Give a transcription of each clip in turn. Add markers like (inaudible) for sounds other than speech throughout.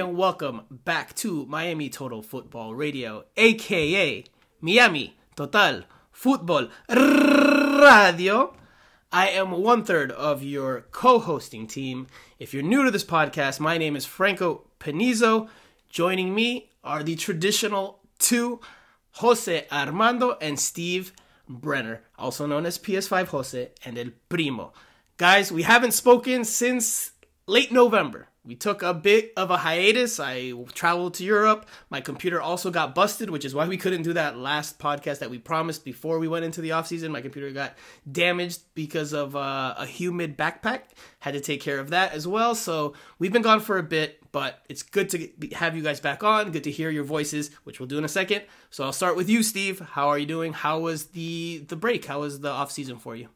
and welcome back to Miami Total Football Radio, aka Miami Total Football Radio. I am one third of your co hosting team. If you're new to this podcast, my name is Franco Panizo. Joining me are the traditional two Jose Armando and Steve Brenner, also known as PS5 Jose and El Primo. Guys, we haven't spoken since late November. We took a bit of a hiatus. I traveled to Europe. My computer also got busted, which is why we couldn't do that last podcast that we promised before we went into the off season. My computer got damaged because of uh, a humid backpack. Had to take care of that as well. So we've been gone for a bit, but it's good to have you guys back on. Good to hear your voices, which we'll do in a second. So I'll start with you, Steve. How are you doing? How was the the break? How was the off season for you?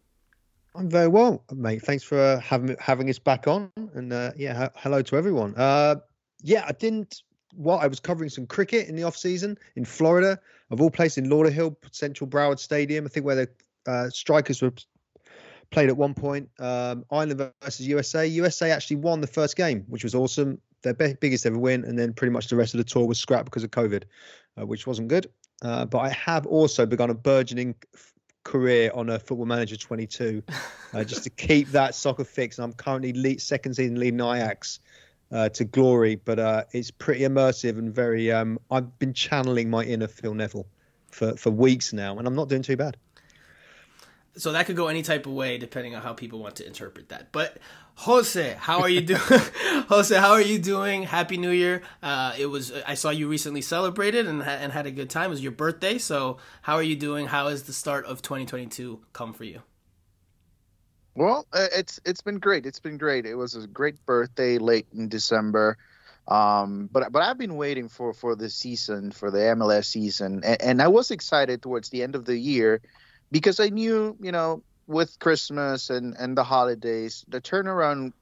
I'm very well, mate. Thanks for uh, having having us back on, and uh, yeah, hello to everyone. Uh, yeah, I didn't. Well, I was covering some cricket in the off season in Florida, of all places in Lauderhill Central Broward Stadium. I think where the uh, strikers were played at one point. Um, Ireland versus USA. USA actually won the first game, which was awesome. Their be- biggest ever win, and then pretty much the rest of the tour was scrapped because of COVID, uh, which wasn't good. Uh, but I have also begun a burgeoning career on a Football Manager 22, uh, just to keep that soccer fix. I'm currently lead, second season leading Ajax uh, to glory, but uh, it's pretty immersive and very. Um, I've been channeling my inner Phil Neville for for weeks now, and I'm not doing too bad. So that could go any type of way depending on how people want to interpret that. But Jose, how are you doing? (laughs) (laughs) Jose, how are you doing? Happy New Year! Uh, it was I saw you recently celebrated and and had a good time. It was your birthday, so how are you doing? How has the start of 2022 come for you? Well, uh, it's it's been great. It's been great. It was a great birthday late in December. Um, but but I've been waiting for for the season for the MLS season, and, and I was excited towards the end of the year because I knew, you know, with Christmas and and the holidays, the turnaround,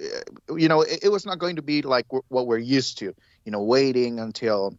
uh, you know, it, it was not going to be like what we're used to. You know, waiting until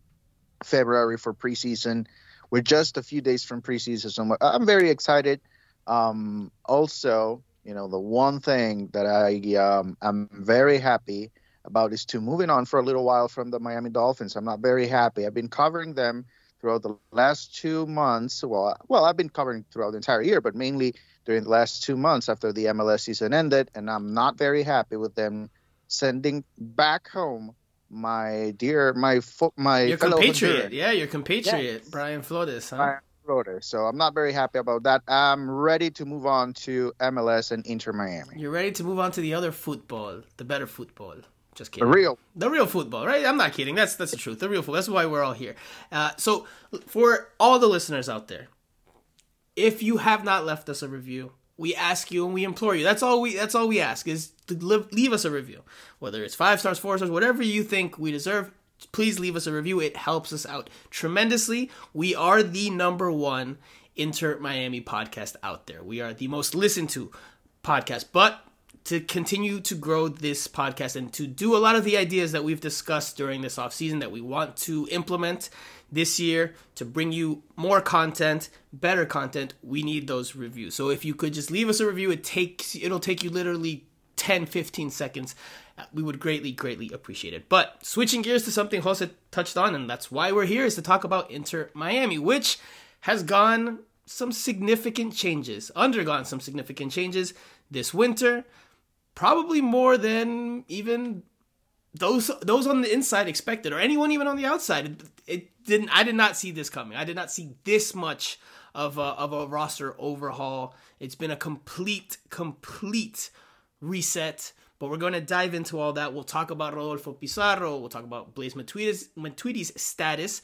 February for preseason. We're just a few days from preseason, so I'm very excited. Um, also, you know, the one thing that I um, I'm very happy about is to moving on for a little while from the Miami Dolphins. I'm not very happy. I've been covering them throughout the last two months. Well, well, I've been covering throughout the entire year, but mainly during the last two months after the MLS season ended, and I'm not very happy with them sending back home my dear, my fo- my your compatriot, yeah, your compatriot. Brian Flores, huh? Brian Flores. So I'm not very happy about that. I'm ready to move on to MLS and Inter Miami. You're ready to move on to the other football, the better football. Just kidding. The real, the real football, right? I'm not kidding. That's that's the truth. The real football. That's why we're all here. Uh, so, for all the listeners out there, if you have not left us a review, we ask you and we implore you. That's all we. That's all we ask is to leave, leave us a review, whether it's five stars, four stars, whatever you think we deserve. Please leave us a review. It helps us out tremendously. We are the number one Inter Miami podcast out there. We are the most listened to podcast, but to continue to grow this podcast and to do a lot of the ideas that we've discussed during this off season that we want to implement this year to bring you more content, better content, we need those reviews. So if you could just leave us a review, it takes it'll take you literally 10 15 seconds. We would greatly greatly appreciate it. But switching gears to something Jose touched on and that's why we're here is to talk about Inter Miami, which has gone some significant changes, undergone some significant changes this winter probably more than even those those on the inside expected or anyone even on the outside. It, it, didn't i did not see this coming. I did not see this much of a, of a roster overhaul. It's been a complete complete reset but we're going to dive into all that. We'll talk about rodolfo pizarro. We'll talk about blaise matuidi's, matuidi's status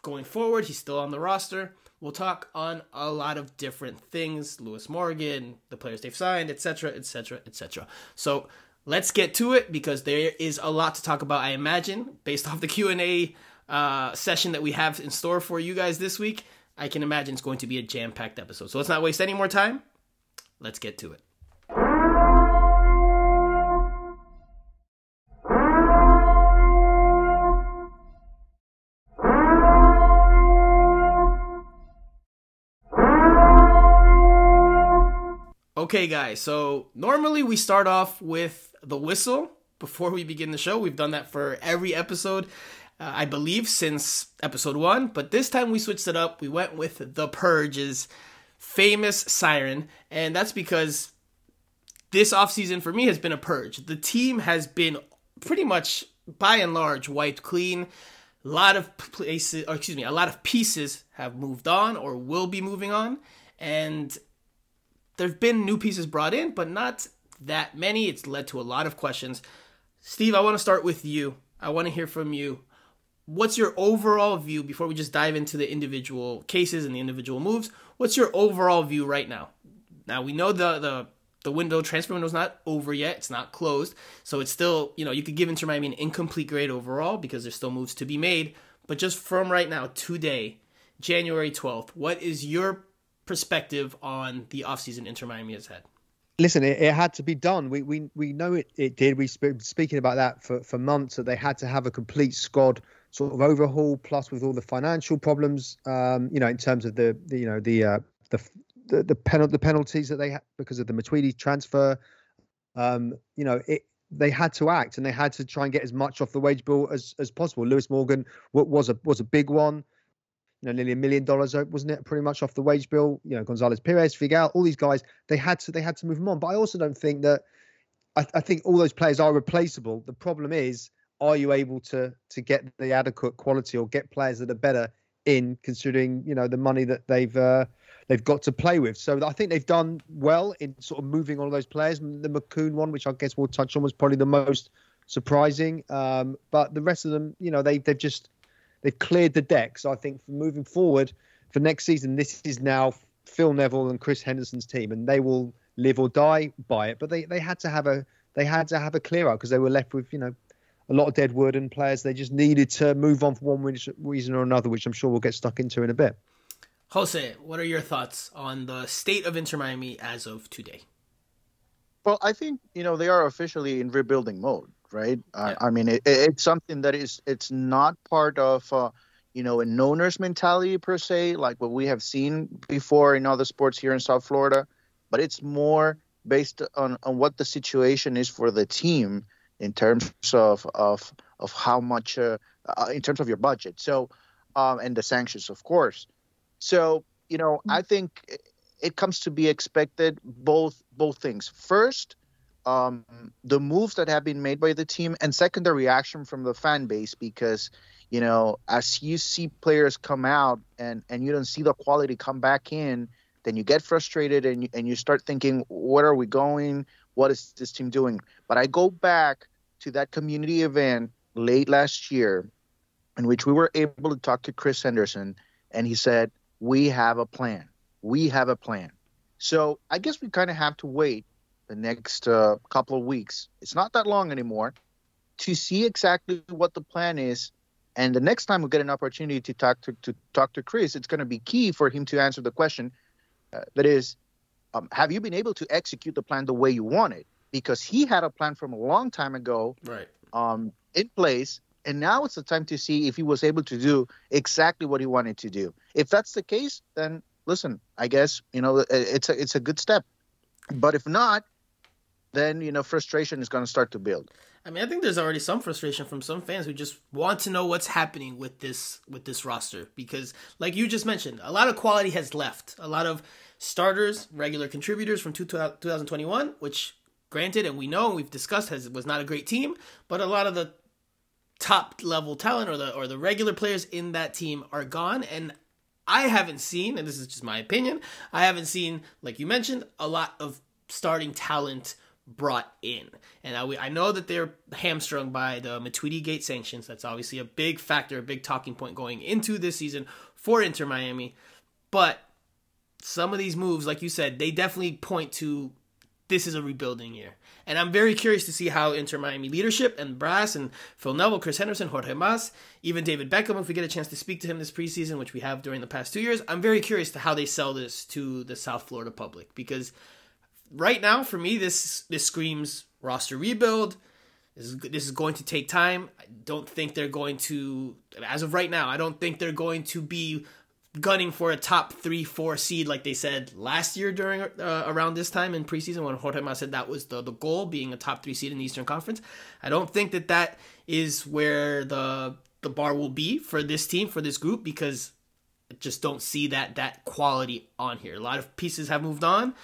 going forward. He's still on the roster We'll talk on a lot of different things, Lewis Morgan, the players they've signed, etc., etc., etc. So let's get to it because there is a lot to talk about. I imagine, based (laughs) off the Q and A uh, session that we have in store for you guys this week, I can imagine it's going to be a jam-packed episode. So let's not waste any more time. Let's get to it. Okay, guys. So normally we start off with the whistle before we begin the show. We've done that for every episode, uh, I believe, since episode one. But this time we switched it up. We went with the Purge's famous siren, and that's because this offseason for me has been a purge. The team has been pretty much by and large wiped clean. A lot of places, excuse me, a lot of pieces have moved on or will be moving on, and there've been new pieces brought in, but not that many. It's led to a lot of questions. Steve, I want to start with you. I want to hear from you. What's your overall view before we just dive into the individual cases and the individual moves? What's your overall view right now? Now we know the the the window transfer window is not over yet. It's not closed, so it's still you know you could give Inter Miami an incomplete grade overall because there's still moves to be made. But just from right now, today, January twelfth, what is your perspective on the offseason Inter Miami has had? Listen, it, it, had to be done. We we we know it, it did. We've been speaking about that for, for months that they had to have a complete squad sort of overhaul, plus with all the financial problems, um, you know, in terms of the, the you know the uh, the the the, the penalties that they had because of the Matuidi transfer. Um, you know, it they had to act and they had to try and get as much off the wage bill as as possible. Lewis Morgan was a was a big one you know, nearly a million dollars, uh, wasn't it? Pretty much off the wage bill. You know, Gonzalez Pirez, Figal, all these guys, they had to they had to move them on. But I also don't think that I, I think all those players are replaceable. The problem is, are you able to to get the adequate quality or get players that are better in considering you know the money that they've uh, they've got to play with. So I think they've done well in sort of moving all of those players. The Makoun one, which I guess we'll touch on, was probably the most surprising. Um, but the rest of them, you know, they they've just they've cleared the deck. So I think for moving forward for next season, this is now Phil Neville and Chris Henderson's team, and they will live or die by it. But they, they had to have a they had to have a clear out because they were left with you know a lot of dead wood and players they just needed to move on for one reason or another, which I'm sure we'll get stuck into in a bit. Jose, what are your thoughts on the state of Inter Miami as of today? Well, I think you know they are officially in rebuilding mode right? Yeah. I, I, mean, it, it's something that is it's not part of uh, you know an owner's mentality per se, like what we have seen before in other sports here in South Florida, but it's more based on, on what the situation is for the team in terms of of of how much uh, uh, in terms of your budget. So um, and the sanctions, of course. So you know, mm-hmm. I think it comes to be expected both both things. First, um, the moves that have been made by the team, and second, the reaction from the fan base because you know as you see players come out and and you don't see the quality come back in, then you get frustrated and you, and you start thinking, what are we going? What is this team doing? But I go back to that community event late last year, in which we were able to talk to Chris Henderson, and he said, "We have a plan. We have a plan." So I guess we kind of have to wait the next uh, couple of weeks. It's not that long anymore to see exactly what the plan is. And the next time we get an opportunity to talk to, to talk to Chris, it's going to be key for him to answer the question uh, that is, um, have you been able to execute the plan the way you wanted? Because he had a plan from a long time ago, right, um, in place, and now it's the time to see if he was able to do exactly what he wanted to do. If that's the case, then listen, I guess you know it's a it's a good step. But if not, then you know frustration is going to start to build. I mean, I think there's already some frustration from some fans who just want to know what's happening with this with this roster because, like you just mentioned, a lot of quality has left. A lot of starters, regular contributors from 2021, which granted, and we know we've discussed, has was not a great team, but a lot of the top level talent or the or the regular players in that team are gone, and I haven't seen, and this is just my opinion, I haven't seen, like you mentioned, a lot of starting talent brought in. And I, I know that they're hamstrung by the Matuidi Gate sanctions. That's obviously a big factor, a big talking point going into this season for Inter Miami. But some of these moves, like you said, they definitely point to this is a rebuilding year. And I'm very curious to see how Inter Miami leadership and brass and Phil Neville, Chris Henderson, Jorge Mas, even David Beckham, if we get a chance to speak to him this preseason, which we have during the past two years, I'm very curious to how they sell this to the South Florida public because right now for me this this screams roster rebuild. This is this is going to take time. I don't think they're going to as of right now. I don't think they're going to be gunning for a top three, four seed, like they said last year during uh, around this time in preseason when Jorge Mas said that was the, the goal, being a top three seed in the Eastern Conference. I don't think that that is where the the bar will be for this team for this group because I just don't see that that quality on here. A lot of pieces have moved on.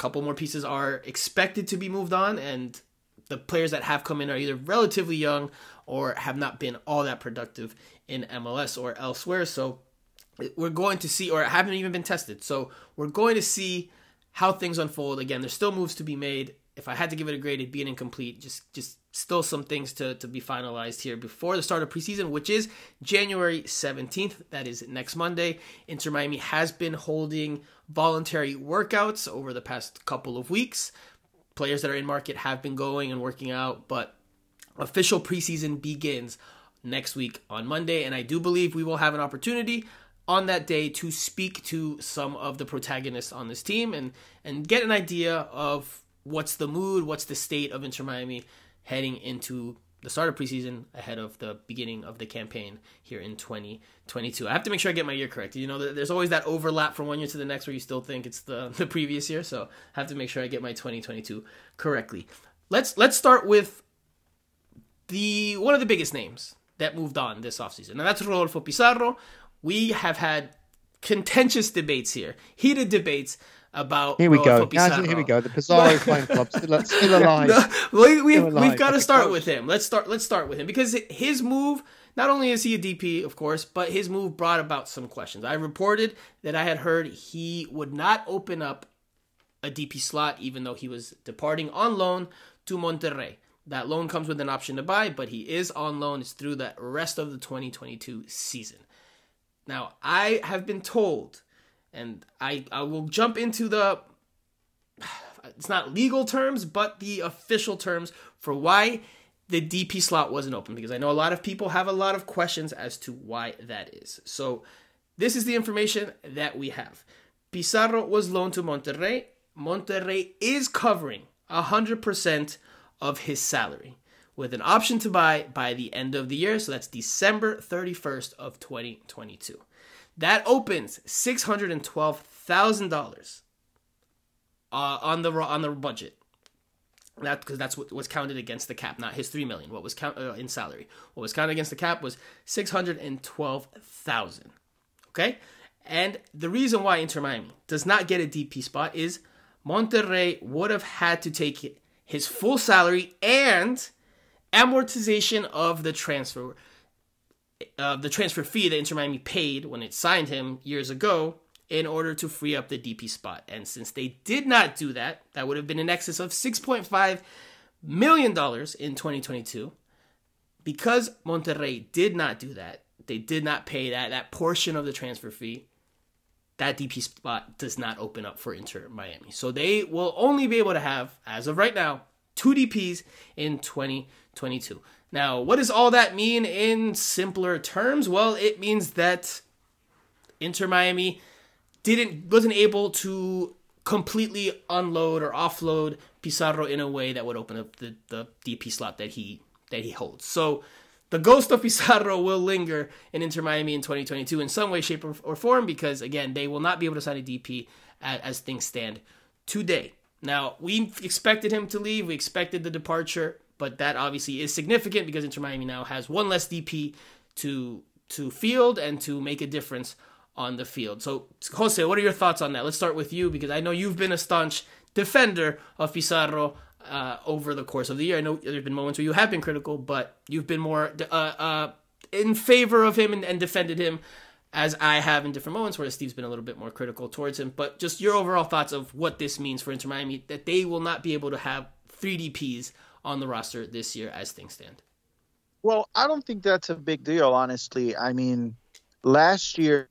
Couple more pieces are expected to be moved on, and the players that have come in are either relatively young or have not been all that productive in MLS or elsewhere. So we're going to see, or haven't even been tested. So we're going to see how things unfold. Again, there's still moves to be made. If I had to give it a grade, it'd be an incomplete. Just, just still some things to, to be finalized here before the start of preseason, which is January 17th. That is next Monday. Inter Miami has been holding voluntary workouts over the past couple of weeks. Players that are in market have been going and working out, but official preseason begins next week on Monday, and I do believe we will have an opportunity on that day to speak to some of the protagonists on this team and and get an idea of what's the mood, what's the state of Inter Miami heading into the start of preseason ahead of the beginning of the campaign here in 2022. I have to make sure I get my year correct. You know, there's always that overlap from one year to the next where you still think it's the, (laughs) the previous year, so I have to make sure I get my 2022 correctly. Let's let's start with the one of the biggest names that moved on this offseason. And that's Rodolfo Pizarro, we have had contentious debates here, heated debates about. Here we go. here we go. The Pizarro (laughs) Fan Club still, still alive. No, we, we, still alive. We've got to start with him. Let's start. Let's start with him because his move. Not only is he a DP, of course, but his move brought about some questions. I reported that I had heard he would not open up a DP slot, even though he was departing on loan to Monterrey. That loan comes with an option to buy, but he is on loan. It's through the rest of the 2022 season. Now, I have been told, and I, I will jump into the, it's not legal terms, but the official terms for why the DP slot wasn't open, because I know a lot of people have a lot of questions as to why that is. So, this is the information that we have. Pizarro was loaned to Monterrey. Monterrey is covering 100% of his salary with an option to buy by the end of the year. So that's December 31st of 2022. That opens $612,000 uh, on the on the budget. That because that's what was counted against the cap, not his three million. What was count uh, in salary? What was counted against the cap was six hundred and twelve thousand. Okay, and the reason why Inter Miami does not get a DP spot is Monterrey would have had to take his full salary and amortization of the transfer uh, the transfer fee that Inter Miami paid when it signed him years ago in order to free up the DP spot. And since they did not do that, that would have been in excess of $6.5 million in 2022. Because Monterrey did not do that, they did not pay that, that portion of the transfer fee, that DP spot does not open up for Inter Miami. So they will only be able to have, as of right now, two DPs in 2022. Now, what does all that mean in simpler terms? Well, it means that Inter Miami didn't wasn't able to completely unload or offload Pizarro in a way that would open up the, the DP slot that he that he holds. So the ghost of Pizarro will linger in Inter Miami in 2022 in some way, shape, or, or form because again they will not be able to sign a DP as, as things stand today. Now we expected him to leave. We expected the departure but that obviously is significant because Inter Miami now has one less DP to to field and to make a difference on the field. So, Jose, what are your thoughts on that? Let's start with you because I know you've been a staunch defender of Pizarro uh, over the course of the year. I know there's been moments where you have been critical, but you've been more uh, uh, in favor of him and, and, defended him, as I have in different moments where Steve's been a little bit more critical towards him. But just your overall thoughts of what this means for Inter Miami that they will not be able to have three DPs on the roster this year as things stand? Well, I don't think that's a big deal, honestly. I mean, last year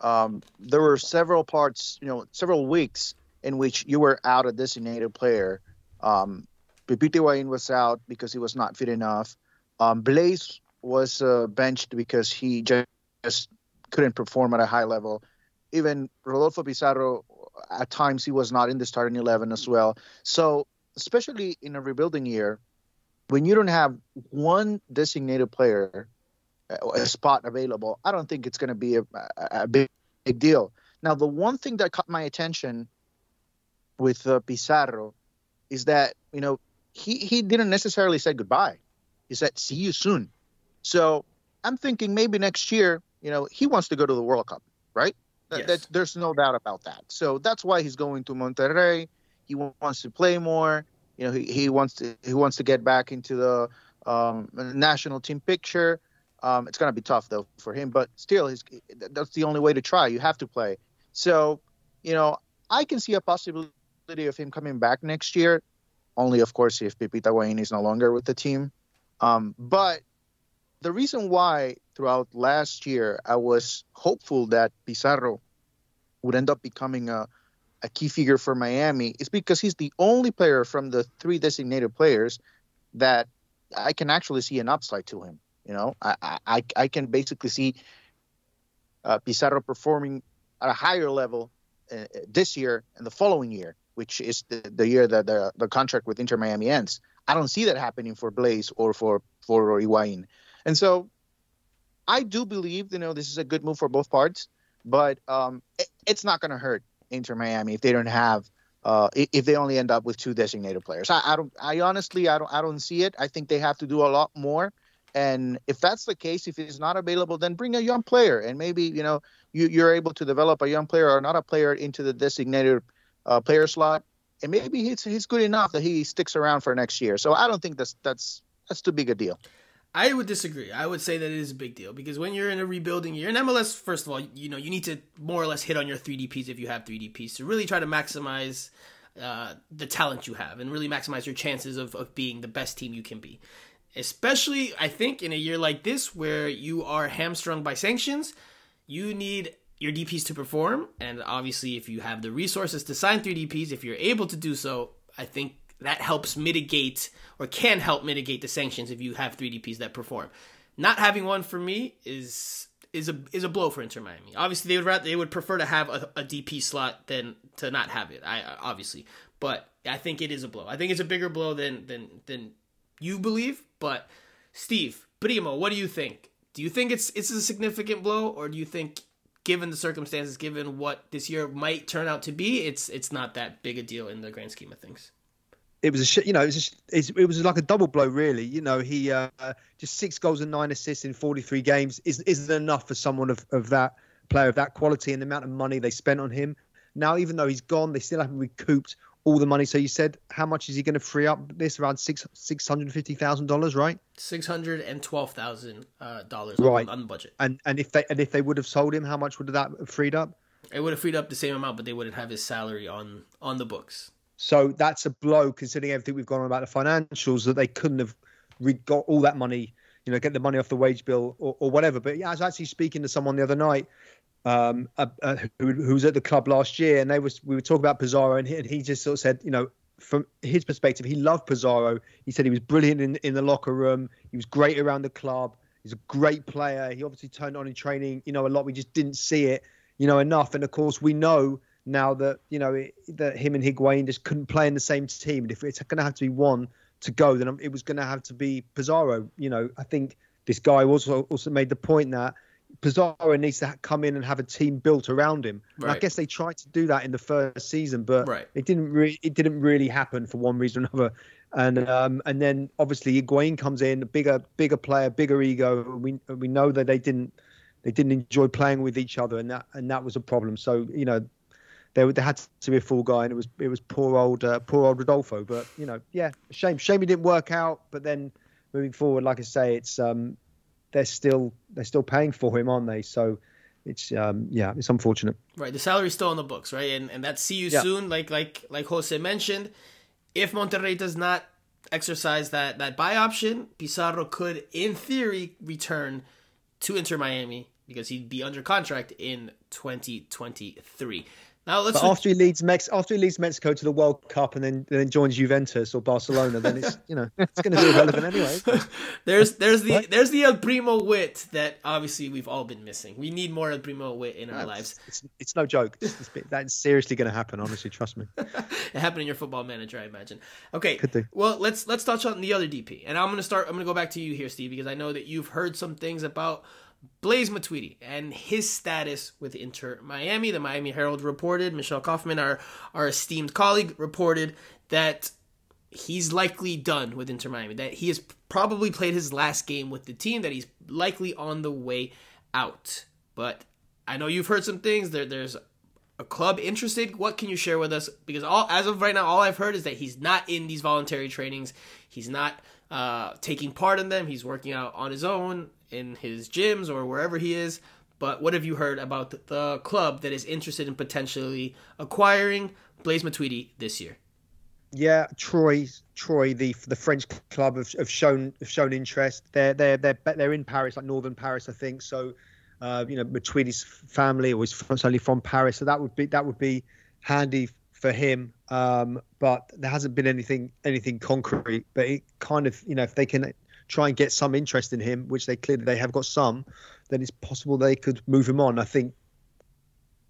um, there were several parts, you know, several weeks in which you were out a designated player. Um, Pipita Higuain was out because he was not fit enough. Um, Blaise was uh, benched because he just, just couldn't perform at a high level. Even Rodolfo Pizarro, at times, he was not in the starting 11 as well. So especially in a rebuilding year, when you don't have one designated player a spot available, I don't think it's going to be a, a, big, big deal. Now, the one thing that caught my attention with uh, Pizarro is that you know he he didn't necessarily say goodbye. He said see you soon. So I'm thinking maybe next year, you know, he wants to go to the World Cup, right? Yes. That, there's no doubt about that. So that's why he's going to Monterrey. He wants to play more. You know, he, he wants to he wants to get back into the um, national team picture. Um, it's going to be tough though for him, but still, that's the only way to try. You have to play. So, you know, I can see a possibility of him coming back next year. Only, of course, if Pipita Higuain is no longer with the team. Um, but the reason why throughout last year I was hopeful that Pizarro would end up becoming a, a key figure for Miami is because he's the only player from the three designated players that I can actually see an upside to him. You know, I I, I can basically see uh, Pizarro performing at a higher level uh, this year and the following year, which is the, the year that the, the contract with Inter Miami ends. I don't see that happening for Blaise or for for Higuain. And so I do believe, you know, this is a good move for both parts, but um, it, it's not going to hurt Inter Miami if they don't have, uh, if they only end up with two designated players. I, I don't, I honestly, I don't, I don't see it. I think they have to do a lot more. And if that's the case, if he's not available, then bring a young player, and maybe you know you, you're able to develop a young player or not a player into the designated uh, player slot, and maybe he's he's good enough that he sticks around for next year. So I don't think that's that's that's too big a deal. I would disagree. I would say that it is a big deal because when you're in a rebuilding year, in MLS, first of all, you know you need to more or less hit on your 3DPs if you have 3DPs to really try to maximize uh, the talent you have and really maximize your chances of, of being the best team you can be. Especially, I think, in a year like this where you are hamstrung by sanctions, you need your DPs to perform. And obviously, if you have the resources to sign 3DPs, if you're able to do so, I think that helps mitigate or can help mitigate the sanctions if you have 3DPs that perform. Not having one for me is is a is a blow for Inter Miami. Obviously, they would rather, they would prefer to have a, a DP slot than to not have it. I obviously, but I think it is a blow. I think it's a bigger blow than than than you believe. But Steve Primo, what do you think? Do you think it's it's a significant blow, or do you think, given the circumstances, given what this year might turn out to be, it's it's not that big a deal in the grand scheme of things? It was a you know it was a, it was like a double blow really. You know he uh, just six goals and nine assists in 43 games isn't, isn't enough for someone of, of that player of that quality and the amount of money they spent on him. Now even though he's gone they still haven't recouped all the money. So you said how much is he going to free up this? Around six six hundred fifty thousand dollars right? Six hundred and twelve thousand uh, dollars right. on, on budget. And and if they and if they would have sold him how much would that have freed up? It would have freed up the same amount but they wouldn't have his salary on on the books so that's a blow considering everything we've gone on about the financials that they couldn't have got all that money, you know, get the money off the wage bill or, or whatever. But yeah, I was actually speaking to someone the other night um, uh, uh, who, who, was at the club last year, and they was we were talking about Pizarro, and he, and he just sort of said, you know, from his perspective, he loved Pizarro. He said he was brilliant in in the locker room. He was great around the club. He's a great player. He obviously turned on in training, you know, a lot. We just didn't see it, you know, enough. And of course, we know now that you know it, that him and Higuain just couldn't play in the same team. And if it's going to have to be one to go, then it was going to have to be Pizarro. You know, I think this guy also also made the point that Pizarro needs to come in and have a team built around him. Right. I guess they tried to do that in the first season, but right. it didn't really it didn't really happen for one reason or another. And um, and then obviously Higuain comes in, a bigger bigger player, bigger ego. We we know that they didn't they didn't enjoy playing with each other, and that and that was a problem. So you know there, there had to be a full guy, and it was it was poor old uh, poor old Rodolfo. But you know, yeah, shame shame he didn't work out. But then moving forward, like I say, it's um, they're still they're still paying for him, aren't they? So it's um, yeah, it's unfortunate. Right, the salary's still on the books, right? And and that see you yeah. soon, like like like Jose mentioned. If Monterrey does not exercise that that buy option, Pizarro could, in theory, return to Inter Miami because he'd be under contract in 2023. Now let's. But after he leads Mex, after he leads Mexico to the World Cup and then then joins Juventus or Barcelona, then it's you know it's going to be irrelevant anyway. (laughs) there's there's the there's the El Primo wit that obviously we've all been missing. We need more El Primo wit in our lives. It's, it's, no joke. It's, it's, that's seriously going to happen. Honestly, trust me. (laughs) it happened in your football manager, I imagine. Okay. Could do. Well, let's let's touch on the other DP, and I'm going to start. I'm going to go back to you here, Steve, because I know that you've heard some things about Blaise Matuidi and his status with Inter Miami. The Miami Herald reported, Michelle Kaufman, our, our esteemed colleague, reported that he's likely done with Inter Miami, that he has probably played his last game with the team, that he's likely on the way out. But I know you've heard some things. There, there's a club interested. What can you share with us? Because all as of right now, all I've heard is that he's not in these voluntary trainings. He's not uh, taking part in them. He's working out on his own in his gyms or wherever he is. But what have you heard about the club that is interested in potentially acquiring Blaise Matuidi this year? Yeah, Troy, Troy, the the French club have, have shown have shown interest. They're they're they're they're in Paris, like northern Paris, I think. So, uh, you know, Matuidi's family was certainly from Paris, so that would be that would be handy for him. Um, but there hasn't been anything anything concrete. But it kind of, you know, if they can try and get some interest in him, which they clearly they have got some, then it's possible they could move him on. I think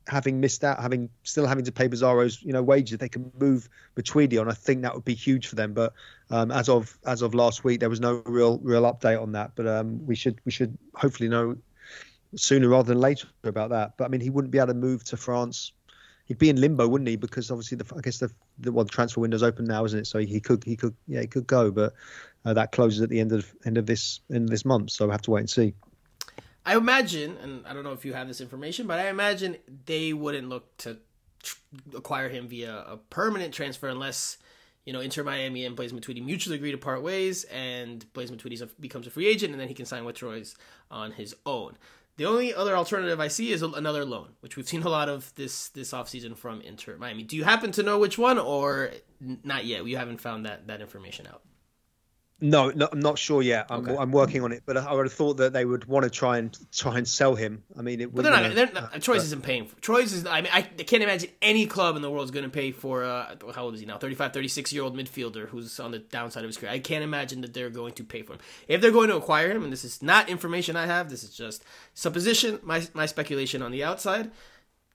having missed out, having still having to pay Pizarro's you know wages, they can move Matuidi on. I think that would be huge for them. But um, as of as of last week, there was no real real update on that. But um, we should we should hopefully know sooner rather than later about that. But I mean, he wouldn't be able to move to France. He'd be in limbo, wouldn't he? Because obviously, the I guess the the, well, the transfer window's open now, isn't it? So he could he could yeah he could go, but uh, that closes at the end of end of this end of this month. So we have to wait and see. I imagine, and I don't know if you have this information, but I imagine they wouldn't look to tr- acquire him via a permanent transfer unless you know Inter Miami and Blaise Matuidi mutually agree to part ways, and Blaise Matuidi becomes a free agent, and then he can sign with Troyes on his own. The only other alternative I see is another loan, which we've (laughs) seen a lot of this this offseason from Inter Miami. Do you happen to know which one, or not yet? You haven't found that that information out. No, no, I'm not sure yet. I'm, okay. I'm working on it, but I would have thought that they would want to try and try and sell him. I mean, it. But they're not. They're not uh, Troyes isn't paying. For, Troyes is. I mean, I can't imagine any club in the world is going to pay for. Uh, how old is he now? 35, 36 year old midfielder who's on the downside of his career. I can't imagine that they're going to pay for him. If they're going to acquire him, and this is not information I have, this is just supposition, my my speculation on the outside.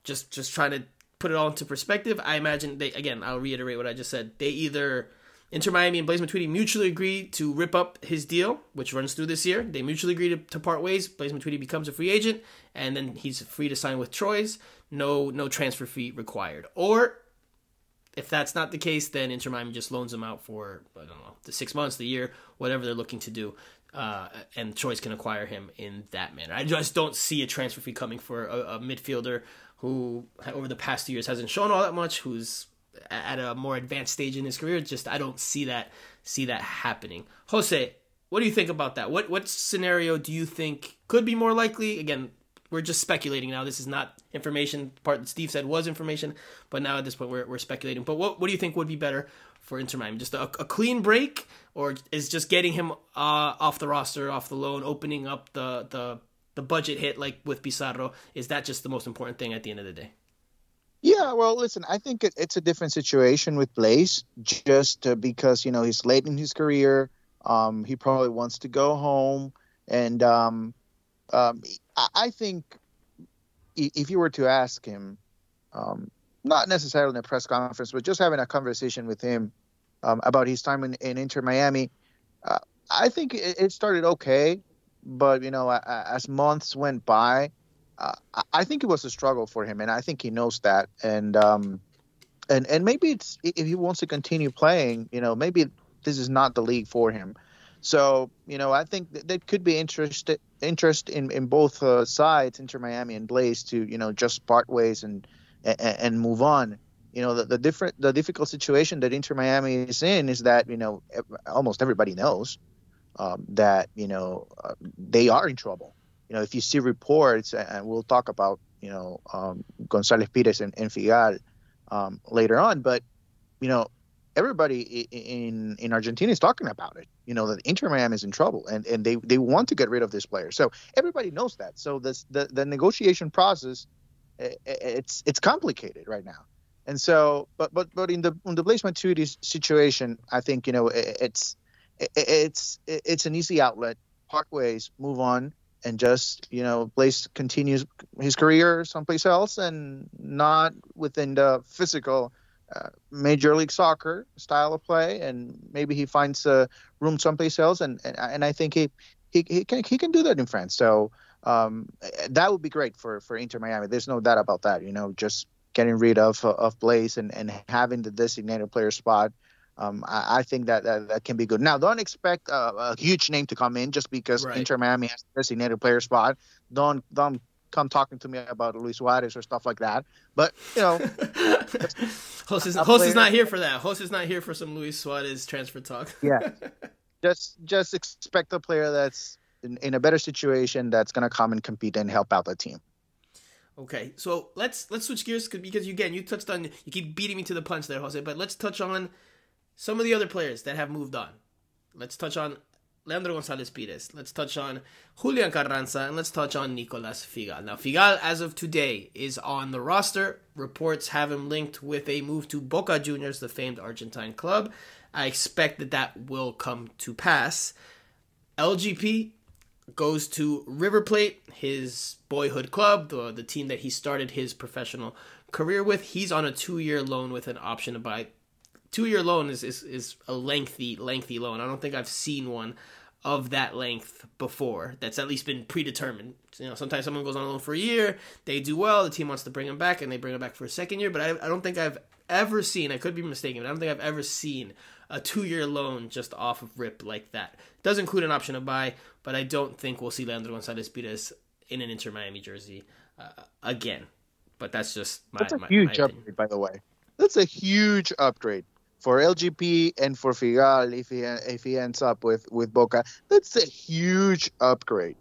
Just just trying to put it all into perspective. I imagine they again. I'll reiterate what I just said. They either Inter Miami and Blaise Matuidi mutually agree to rip up his deal, which runs through this year. They mutually agree to, to part ways. Blaise Matuidi becomes a free agent, and then he's free to sign with Troyes. No, no transfer fee required. Or if that's not the case, then Inter Miami just loans him out for I don't know the six months, the year, whatever they're looking to do, uh, and Troyes can acquire him in that manner. I just don't see a transfer fee coming for a, a midfielder who over the past years hasn't shown all that much, who's at a more advanced stage in his career. Just I don't see that see that happening. Jose, what do you think about that? What what scenario do you think could be more likely? Again, we're just speculating now. This is not information. Part that Steve said was information, but now at this point we're, we're speculating. But what what do you think would be better for Inter Miami? Just a, a clean break, or is just getting him uh, off the roster, off the loan, opening up the the the budget hit like with Pizarro? Is that just the most important thing at the end of the day? Yeah, well, listen, I think it, it's a different situation with Blaise, just uh, because you know he's late in his career. Um, he probably wants to go home, and um, um, I, I, think if you were to ask him, um, not necessarily in a press conference, but just having a conversation with him um, about his time in, in Inter Miami, uh, I think it, it, started okay, but you know, as months went by, uh, I think it was a struggle for him, and I think he knows that. And um, and and maybe it's if he wants to continue playing, you know, maybe this is not the league for him. So you know, I think that could be interest interest in in both uh, sides, Inter Miami and Blaise, to you know just part ways and and, and move on. You know, the, the different the difficult situation that Inter Miami is in is that you know almost everybody knows um, that you know uh, they are in trouble you know, if you see reports, and we'll talk about, you know, um, Gonzalez Pirez and, and Figal um, later on, but, you know, everybody in in Argentina is talking about it. You know that Inter Miami is in trouble, and, and they, they want to get rid of this player. So everybody knows that. So this the the negotiation process it's it's complicated right now. And so, but but but in the in the Blaise Matuidi situation, I think you know it's it's it's an easy outlet. Part ways, move on, and just you know, Blaise continues his career someplace else, and not within the physical uh, Major League Soccer style of play, and maybe he finds a room someplace else, and and, and I think he, he he can he can do that in France. So um, that would be great for for Inter Miami. There's no doubt about that. You know, just getting rid of of Blaise and and having the designated player spot. Um, I, I, think that, that, that can be good. Now, don't expect a, a, huge name to come in just because right. Inter Miami has a designated player spot. Don't don't come talking to me about Luis Suarez or stuff like that. But you know, (laughs) host is, host is not here for that. Host is not here for some Luis Suarez transfer talk. yeah, (laughs) just just expect a player that's in, in a better situation that's going to come and compete and help out the team. Okay, so let's let's switch gears because you, again you touched on you keep beating me to the punch there, Jose. But let's touch on some of the other players that have moved on. Let's touch on Leandro Gonzalez Pirez. Let's touch on Julian Carranza and let's touch on Nicolas Figal. Now, Figal, as of today, is on the roster. Reports have him linked with a move to Boca Juniors, the famed Argentine club. I expect that that will come to pass. LGP goes to River Plate, his boyhood club, the, the team that he started his professional career with. He's on a two year loan with an option to buy. Two year loan is, is, is a lengthy, lengthy loan. I don't think I've seen one of that length before that's at least been predetermined. You know, sometimes someone goes on a loan for a year, they do well, the team wants to bring them back, and they bring them back for a second year. But I, I don't think I've ever seen, I could be mistaken, but I don't think I've ever seen a two year loan just off of rip like that. It does include an option to buy, but I don't think we'll see Leandro Gonzalez Pirez in an Inter Miami jersey uh, again. But that's just my, that's a my, huge my upgrade, by the way. That's a huge upgrade for LGP and for Figal if he if he ends up with with Boca. That's a huge upgrade.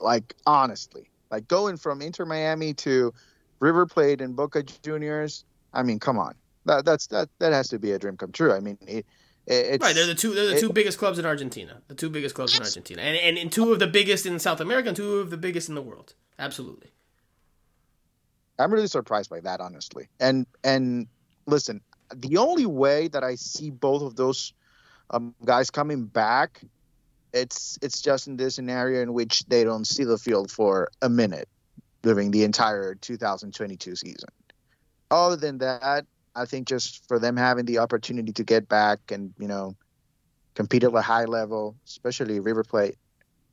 Like honestly, like going from Inter Miami to River Plate and Boca Juniors. I mean, come on, that that's that that has to be a dream come true. I mean, it, it's, right, they're the two. They're the two biggest clubs in Argentina. The two biggest clubs in Argentina, and, and and two of the biggest in South America, and two of the biggest in the world. Absolutely. I'm really surprised by that, honestly. And and listen, the only way that I see both of those um, guys coming back, it's it's just in this scenario in which they don't see the field for a minute during the entire 2022 season. Other than that, I think just for them having the opportunity to get back and you know compete at a high level, especially River Plate,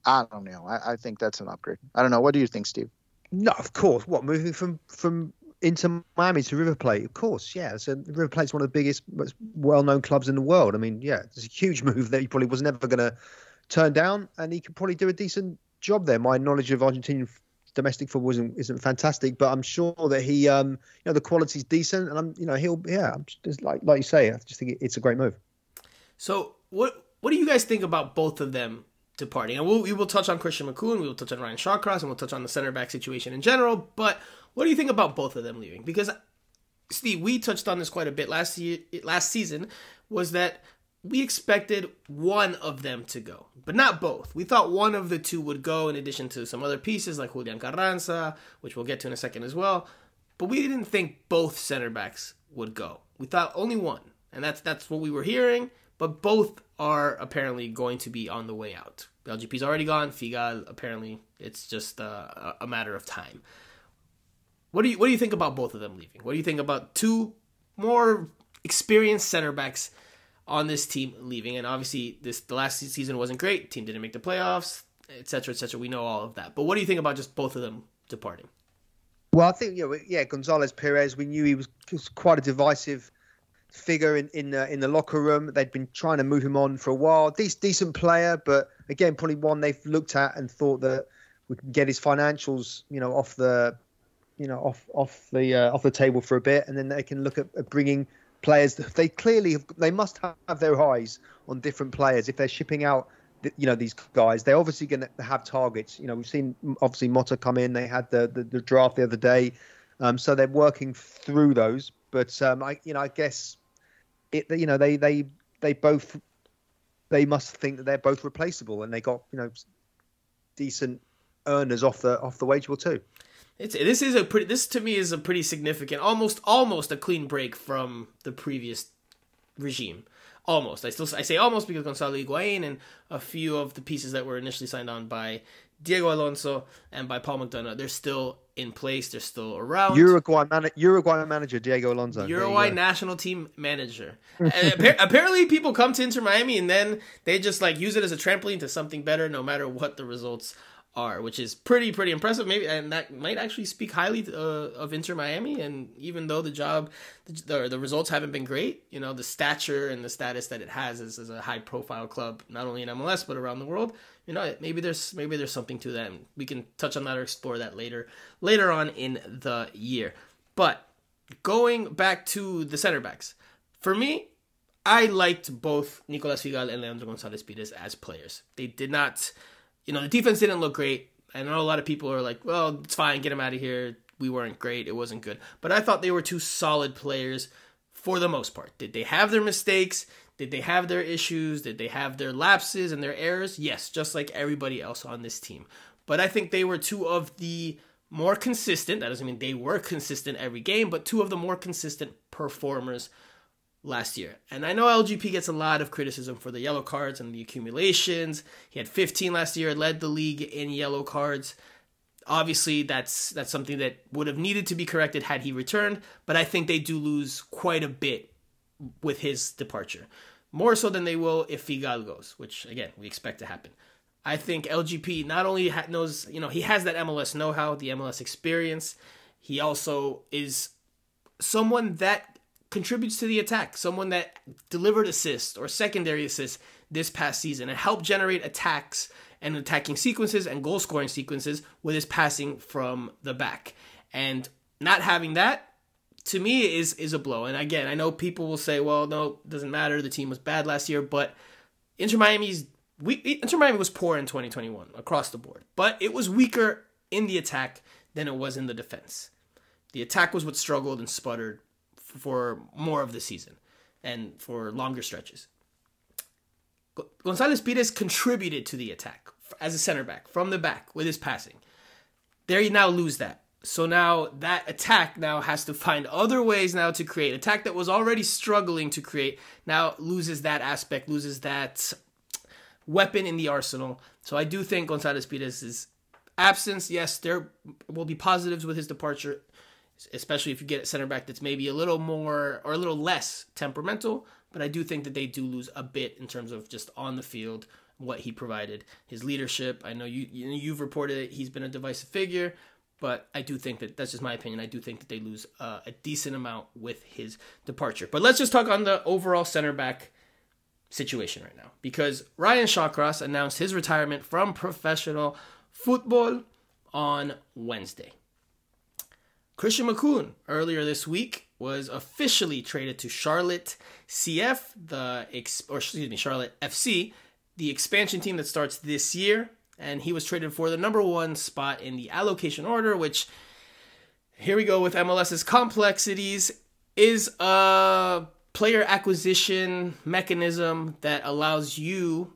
I don't know. I, I think that's an upgrade. I don't know. What do you think, Steve? No, of course. What moving from from into Miami to River Plate? Of course, yeah. So River Plate's one of the biggest, most well-known clubs in the world. I mean, yeah, it's a huge (laughs) move that he probably was never going to turn down, and he could probably do a decent job there. My knowledge of Argentinian domestic football isn't, isn't fantastic, but I'm sure that he, um, you know, the quality's decent, and I'm, you know, he'll, yeah, I'm just like like you say, I just think it's a great move. So, what what do you guys think about both of them departing? And we'll, we will touch on Christian Makoun, we will touch on Ryan Shawcross, and we'll touch on the center back situation in general. But what do you think about both of them leaving? Because Steve, we touched on this quite a bit last year, last season. Was that we expected one of them to go, but not both. We thought one of the two would go in addition to some other pieces like Julian Carranza, which we'll get to in a second as well. But we didn't think both center backs would go. We thought only one, and that's that's what we were hearing. But both are apparently going to be on the way out. LGP's already gone. Figal apparently it's just uh, a matter of time. What do you what do you think about both of them leaving? What do you think about two more experienced center backs? on this team leaving. And obviously, this the last season wasn't great. Team didn't make the playoffs, etc., etc. We know all of that. But what do you think about just both of them departing? Well, I think you know, yeah, Gonzalez Perez. We knew he was, was quite a divisive figure in in, uh, in the locker room. They'd been trying to move him on for a while. Decent, decent player, but again, probably one they've looked at and thought that we can get his financials, you know, off the, you know, off off the uh, off the table for a bit, and then they can look at, bringing players. They clearly have, they must have their eyes on different players if they're shipping out. You know these guys. They're obviously going to have targets. You know we've seen obviously Mota come in. They had the the, the draft the other day, um, so they're working through those. But um, I you know I guess it you know they they they both they must think that they're both replaceable and they got you know decent earners off the off the wage bill too. It's this is a pretty this to me is a pretty significant, almost almost a clean break from the previous regime. Almost. I still I say almost because Gonzalo Higuain and a few of the pieces that were initially signed on by Diego Alonso and by Paul McDonough, they're still in place. They're still around. Uruguay, man- Uruguay manager Diego Alonso. Uruguay national team manager. (laughs) Uh, apparently, people come to Inter Miami and then they just like use it as a trampoline to something better, no matter what the results are, which is pretty pretty impressive. Maybe and that might actually speak highly uh, of Inter Miami. And even though the job, the, the results haven't been great, you know the stature and the status that it has as, as a high profile club, not only in MLS but around the world. You know, maybe there's maybe there's something to that. we can touch on that or explore that later later on in the year. But going back to the center backs, for me, I liked both Nicolas Figal and Leandro Gonzalez Pirez as players. They did not you know, the defense didn't look great. I know a lot of people are like, well, it's fine, get him out of here. We weren't great. It wasn't good. But I thought they were two solid players for the most part. Did they have their mistakes? Did they have their issues? Did they have their lapses and their errors? Yes, just like everybody else on this team. But I think they were two of the more consistent, that doesn't mean they were consistent every game, but two of the more consistent performers last year. And I know LGP gets a lot of criticism for the yellow cards and the accumulations. He had 15 last year, led the league in yellow cards. Obviously, that's that's something that would have needed to be corrected had he returned, but I think they do lose quite a bit with his departure. More so than they will if Figal goes, which again, we expect to happen. I think LGP not only knows, you know, he has that MLS know-how, the MLS experience. He also is someone that contributes to the attack, someone that delivered assists or secondary assists this past season and helped generate attacks and attacking sequences and goal scoring sequences with his passing from the back. And not having that to me is is a blow. And again, I know people will say, "Well, no, doesn't matter. The team was bad last year," but Inter Miami's we Inter Miami was poor in 2021 across the board, but it was weaker in the attack than it was in the defense. The attack was what struggled and sputtered for more of the season and for longer stretches. Gonzalez Pirez contributed to the attack as a center back from the back with his passing. There you now lose that. So now that attack now has to find other ways now to create. Attack that was already struggling to create now loses that aspect, loses that weapon in the arsenal. So I do think Gonzalez Pirez' absence, yes, there will be positives with his departure especially if you get a center back that's maybe a little more or a little less temperamental. But I do think that they do lose a bit in terms of just on the field what he provided, his leadership. I know you you've reported that he's been a divisive figure, but I do think that that's just my opinion. I do think that they lose uh, a decent amount with his departure. But let's just talk on the overall center back situation right now because Ryan Shawcross announced his retirement from professional football on Wednesday. Christian Makoun earlier this week was officially traded to Charlotte CF, the or excuse me, Charlotte FC, the expansion team that starts this year, and he was traded for the number one spot in the allocation order, which here we go with MLS's complexities is a player acquisition mechanism that allows you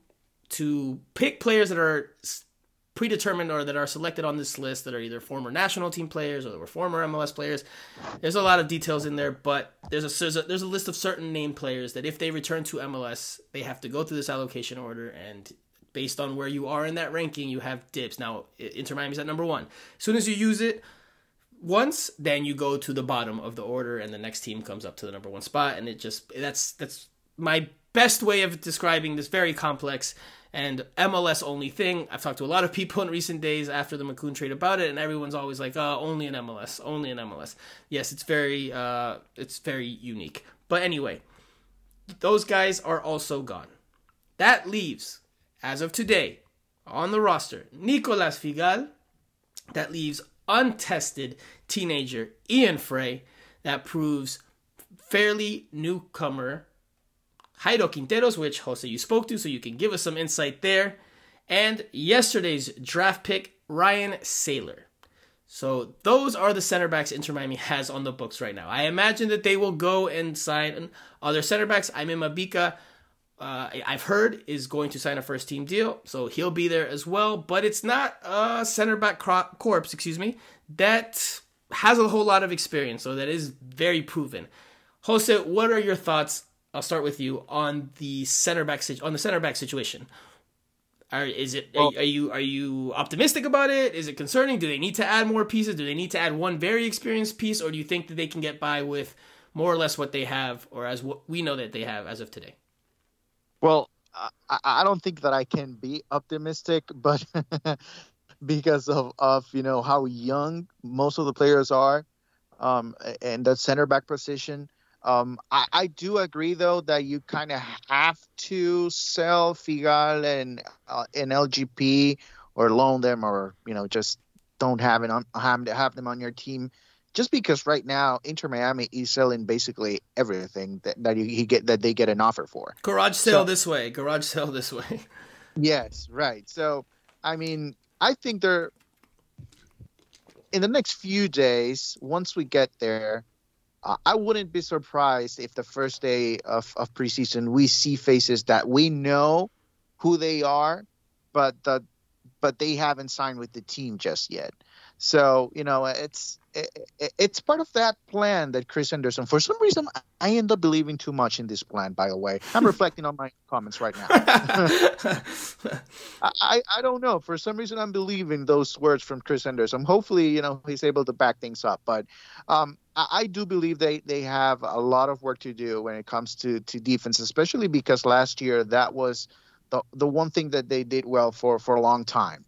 to pick players that are predetermined or that are selected on this list that are either former national team players or that were former MLS players. There's a lot of details in there, but there's a, there's a there's a list of certain named players that if they return to MLS, they have to go through this allocation order and based on where you are in that ranking, you have dips. Now, Inter Miami's at number 1. As soon as you use it once, then you go to the bottom of the order and the next team comes up to the number 1 spot and it just that's that's my best way of describing this very complex and MLS only thing. I've talked to a lot of people in recent days after the Makoun trade about it, and everyone's always like, "Oh, only an MLS, only an MLS." Yes, it's very, uh, it's very unique. But anyway, those guys are also gone. That leaves, as of today, on the roster, Nicolas Figal. That leaves untested teenager Ian Fray. That proves fairly newcomer Jairo Quinteros, which Jose you spoke to, so you can give us some insight there. And yesterday's draft pick, Ryan Sailor. So those are the center backs Inter Miami has on the books right now. I imagine that they will go and sign other center backs. Aimé Mabika, uh, I've heard, is going to sign a first team deal, so he'll be there as well. But it's not a center back corpse, excuse me, that has a whole lot of experience, so that is very proven. Jose, what are your thoughts? I'll start with you on the center back on the center back situation. Are is it well, are, are, you are you optimistic about it? Is it concerning? Do they need to add more pieces? Do they need to add one very experienced piece, or do you think that they can get by with more or less what they have, or as what we know that they have as of today? Well, I, I don't think that I can be optimistic, (laughs) but because of of you know how young most of the players are, um, and the center back position. Um, I, I, do agree though that you kind of have to sell Figal and uh, and LGP or loan them or you know just don't have it on have, have them on your team just because right now Inter Miami is selling basically everything that, that you, get that they get an offer for. Garage sale so, this way. Garage sale this way. yes, right. So I mean, I think they're in the next few days. Once we get there, I wouldn't be surprised if the first day of, of preseason we see faces that we know who they are, but the but they haven't signed with the team just yet. So you know, it's it, it's part of that plan that Chris Henderson. For some reason, I end up believing too much in this plan. By the way, I'm reflecting on my (laughs) comments right now. (laughs) I I don't know. For some reason, I'm believing those words from Chris Henderson. Hopefully, you know, he's able to back things up. But um, I, I do believe they they have a lot of work to do when it comes to to defense, especially because last year that was the the one thing that they did well for for a long time.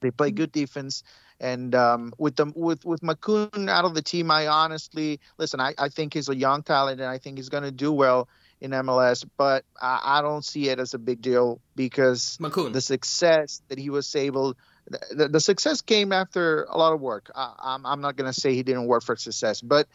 They play good defense and um, with them with with Makoun out of the team, I honestly listen. I, I think he's a young talent, and I think he's going to do well in MLS. But I, I, don't see it as a big deal because Makoun. the success that he was able, the, the success came after a lot of work. I, I'm I'm not going to say he didn't work for success, but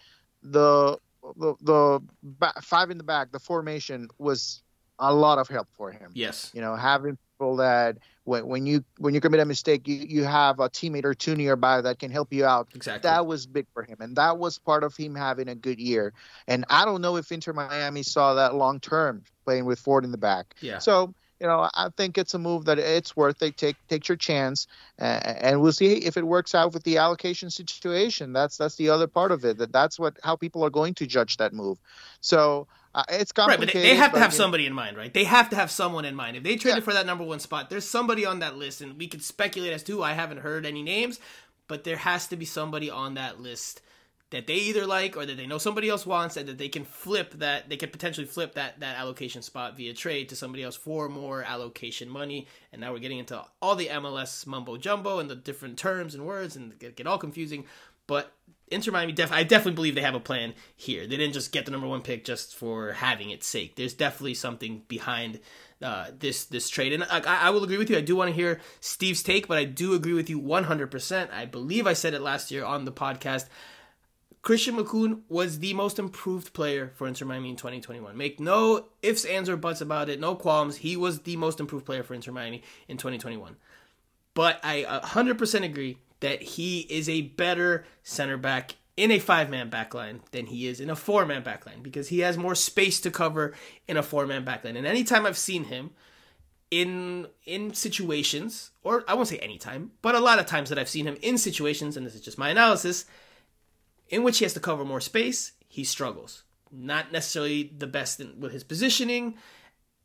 the the, the back, five in the back, the formation was a lot of help for him. Yes, you know, having people that when, when you when you commit a mistake, you, you have a teammate or two nearby that can help you out. Exactly. That was big for him, and that was part of him having a good year. And I don't know if Inter Miami saw that long term playing with Ford in the back. Yeah. So you know, I think it's a move that it's worth. They take take your chance, uh, and we'll see if it works out with the allocation situation. That's that's the other part of it. That that's what how people are going to judge that move. So uh, it's complicated. Right, but they, have to have somebody in mind, right? They have to have someone in mind. If they traded yeah. for that number one spot, there's somebody on that list, and we could speculate as to who. I haven't heard any names, but there has to be somebody on that list that they either like or that they know somebody else wants and that they can flip that they can potentially flip that that allocation spot via trade to somebody else for more allocation money and now we're getting into all the MLS mumbo jumbo and the different terms and words and get, get all confusing but Inter Miami, def- I definitely believe they have a plan here. They didn't just get the number one pick just for having its sake. There's definitely something behind uh, this this trade, and I, I will agree with you. I do want to hear Steve's take, but I do agree with you 100%. I believe I said it last year on the podcast. Christian Makoun was the most improved player for Inter Miami in 2021. Make no ifs, ands, or buts about it. No qualms. He was the most improved player for Inter Miami in 2021. But I 100% agree that he is a better center back in a five man backline than he is in a four man backline because he has more space to cover in a four man backline. And anytime I've seen him in in situations, or I won't say anytime, but a lot of times that I've seen him in situations, and this is just my analysis, in which he has to cover more space, he struggles. Not necessarily the best in, with his positioning,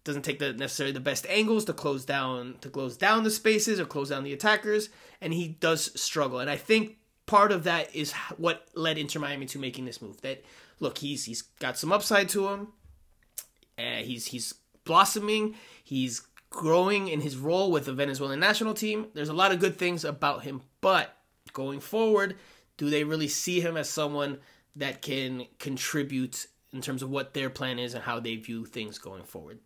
doesn't take the necessarily the best angles to close down to close down the spaces or close down the attackers, and he does struggle. And I think part of that is what led Inter Miami to making this move. That look, he's he's got some upside to him. Uh, he's he's blossoming. He's growing in his role with the Venezuelan national team. There's a lot of good things about him, but going forward, do they really see him as someone that can contribute in terms of what their plan is and how they view things going forward?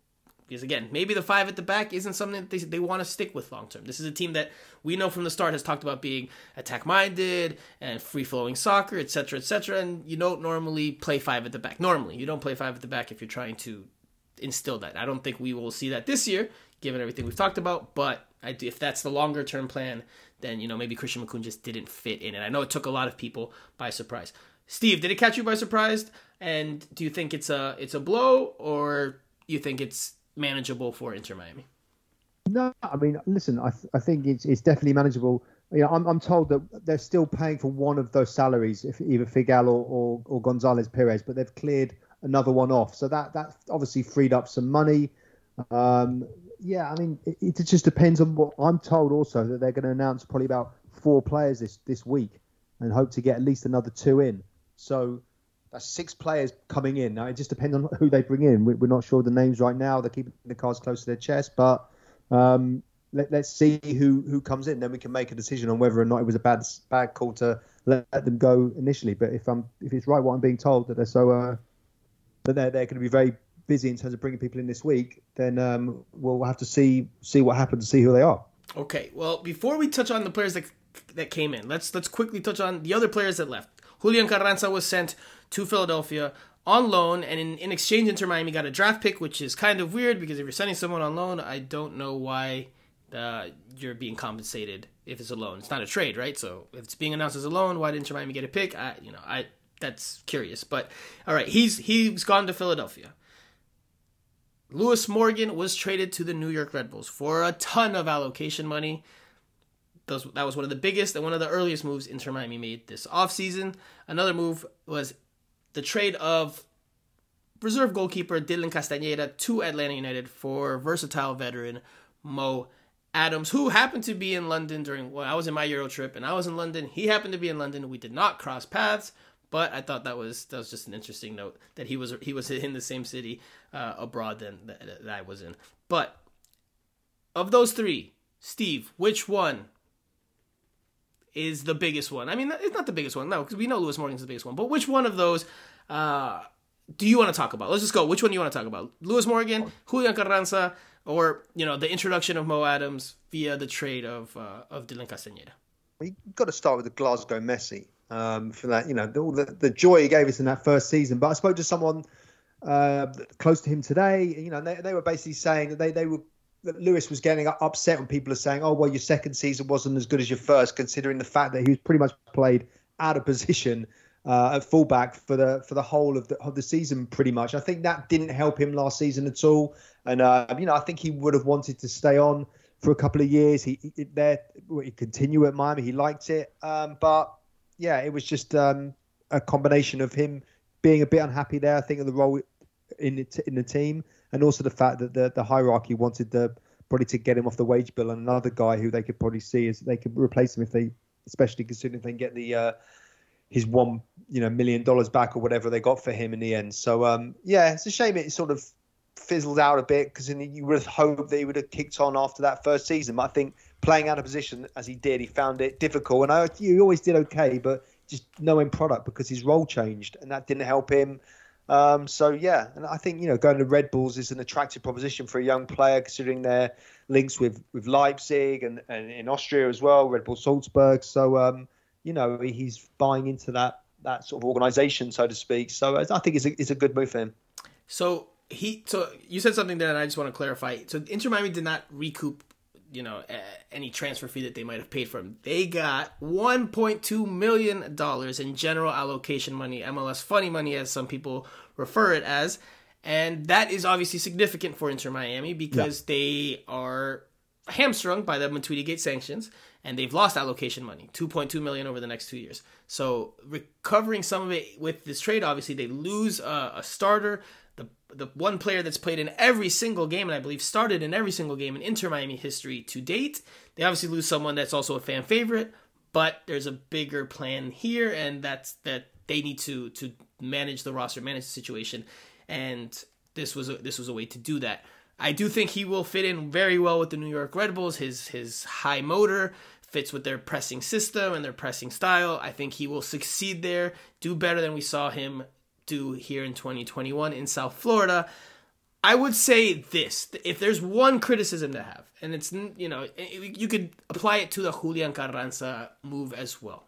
Because again, maybe the five at the back isn't something that they, they want to stick with long term. This is a team that we know from the start has talked about being attack minded and free flowing soccer, etc., etc. And you don't normally play five at the back. Normally, you don't play five at the back if you're trying to instill that. I don't think we will see that this year, given everything we've talked about. But I, if that's the longer term plan, then you know maybe Christian Makoun just didn't fit in it. I know it took a lot of people by surprise. Steve, did it catch you by surprise? And do you think it's a it's a blow, or you think it's manageable for Inter Miami? No, I mean, listen, I, th- I think it's it's definitely manageable you know, I'm, I'm told that they're still paying for one of those salaries, if either Figal or, or, or Gonzalez Pirez, but they've cleared another one off. So that that obviously freed up some money. Um, yeah, I mean, it, it, just depends on what I'm told. Also that they're going to announce probably about four players this this week, and hope to get at least another two in. So that's six players coming in. Now it just depends on who they bring in. We're not sure the names right now. They're keeping the cards close to their chest, but um, let, us see who who comes in. Then we can make a decision on whether or not it was a bad bad call to let, them go initially. But if I'm if it's right what I'm being told that they're so uh, that they're they're going to be very busy in terms of bringing people in this week, then um, we'll have to see see what happens, see who they are. Okay. Well, before we touch on the players that that came in, let's let's quickly touch on the other players that left. Julian Carranza was sent to Philadelphia on loan, and in, in exchange, Inter Miami got a draft pick, which is kind of weird because if you're sending someone on loan, I don't know why uh, you're being compensated if it's a loan. It's not a trade, right? So if it's being announced as a loan, why didn't Inter Miami get a pick? I, you know, I that's curious. But all right, he's he's gone to Philadelphia. Lewis Morgan was traded to the New York Red Bulls for a ton of allocation money. Those, that was one of the biggest and one of the earliest moves Inter Miami made this offseason. Another move was the trade of reserve goalkeeper Dylan Castañeda to Atlanta United for versatile veteran Mo Adams, who happened to be in London during well, I was in my Euro trip and I was in London. He happened to be in London. We did not cross paths, but I thought that was that was just an interesting note that he was he was (laughs) in the same city uh, abroad than that, that I was in. But of those three, Steve, which one is the biggest one. I mean, it's not the biggest one, no, because we know Lewis Morgan's the biggest one. But which one of those uh, do you want to talk about? Let's just go. Which one do you want to talk about? Lewis Morgan, Julian Carranza, or you know the introduction of Mo Adams via the trade of uh, of Dylan Castañeda? We got to start with the Glasgow Messi um, for that. You know, all the, the joy he gave us in that first season. But I spoke to someone uh, close to him today. You know, they, they were basically saying that they, they were Lewis was getting upset when people are saying, "Oh, well, your second season wasn't as good as your first, considering the fact that he was pretty much played out of position uh, at fullback for the for the whole of the of the season, pretty much. I think that didn't help him last season at all, and uh, you know, I think he would have wanted to stay on for a couple of years. He, he there he continue at Miami. He liked it, um, but yeah, it was just um, a combination of him being a bit unhappy there. I think of the role in the, in the team and also the fact that the, the hierarchy wanted the probably to get him off the wage bill and another guy who they could probably see is they could replace him if they especially considering they can get the uh, his one you know million dollars back or whatever they got for him in the end. So um, yeah it's a shame it sort of fizzled out a bit because you would have hoped that he would have kicked on after that first season. But I think playing out of position as he did he found it difficult. And I, he always did okay but just no end product because his role changed and that didn't help him um, so yeah, and I think you know going to Red Bulls is an attractive proposition for a young player, considering their links with with Leipzig and, and in Austria as well, Red Bull Salzburg. So um, you know he's buying into that that sort of organisation, so to speak. So I think it's a, it's a good move for him. So he, so you said something there, and I just want to clarify. So Inter Miami did not recoup you know any transfer fee that they might have paid for him. They got 1.2 million dollars in general allocation money, MLS funny money as some people refer it as, and that is obviously significant for Inter Miami because yeah. they are hamstrung by the Matuidi Gate sanctions and they've lost allocation money, 2.2 million over the next 2 years. So recovering some of it with this trade obviously they lose a, a starter the the one player that's played in every single game and I believe started in every single game in Inter Miami history to date. They obviously lose someone that's also a fan favorite, but there's a bigger plan here, and that's that they need to to manage the roster, manage the situation, and this was a, this was a way to do that. I do think he will fit in very well with the New York Red Bulls. His his high motor fits with their pressing system and their pressing style. I think he will succeed there, do better than we saw him do here in 2021 in South Florida. I would say this: if there's one criticism to have, and it's you know you could apply it to the Julian Carranza move as well.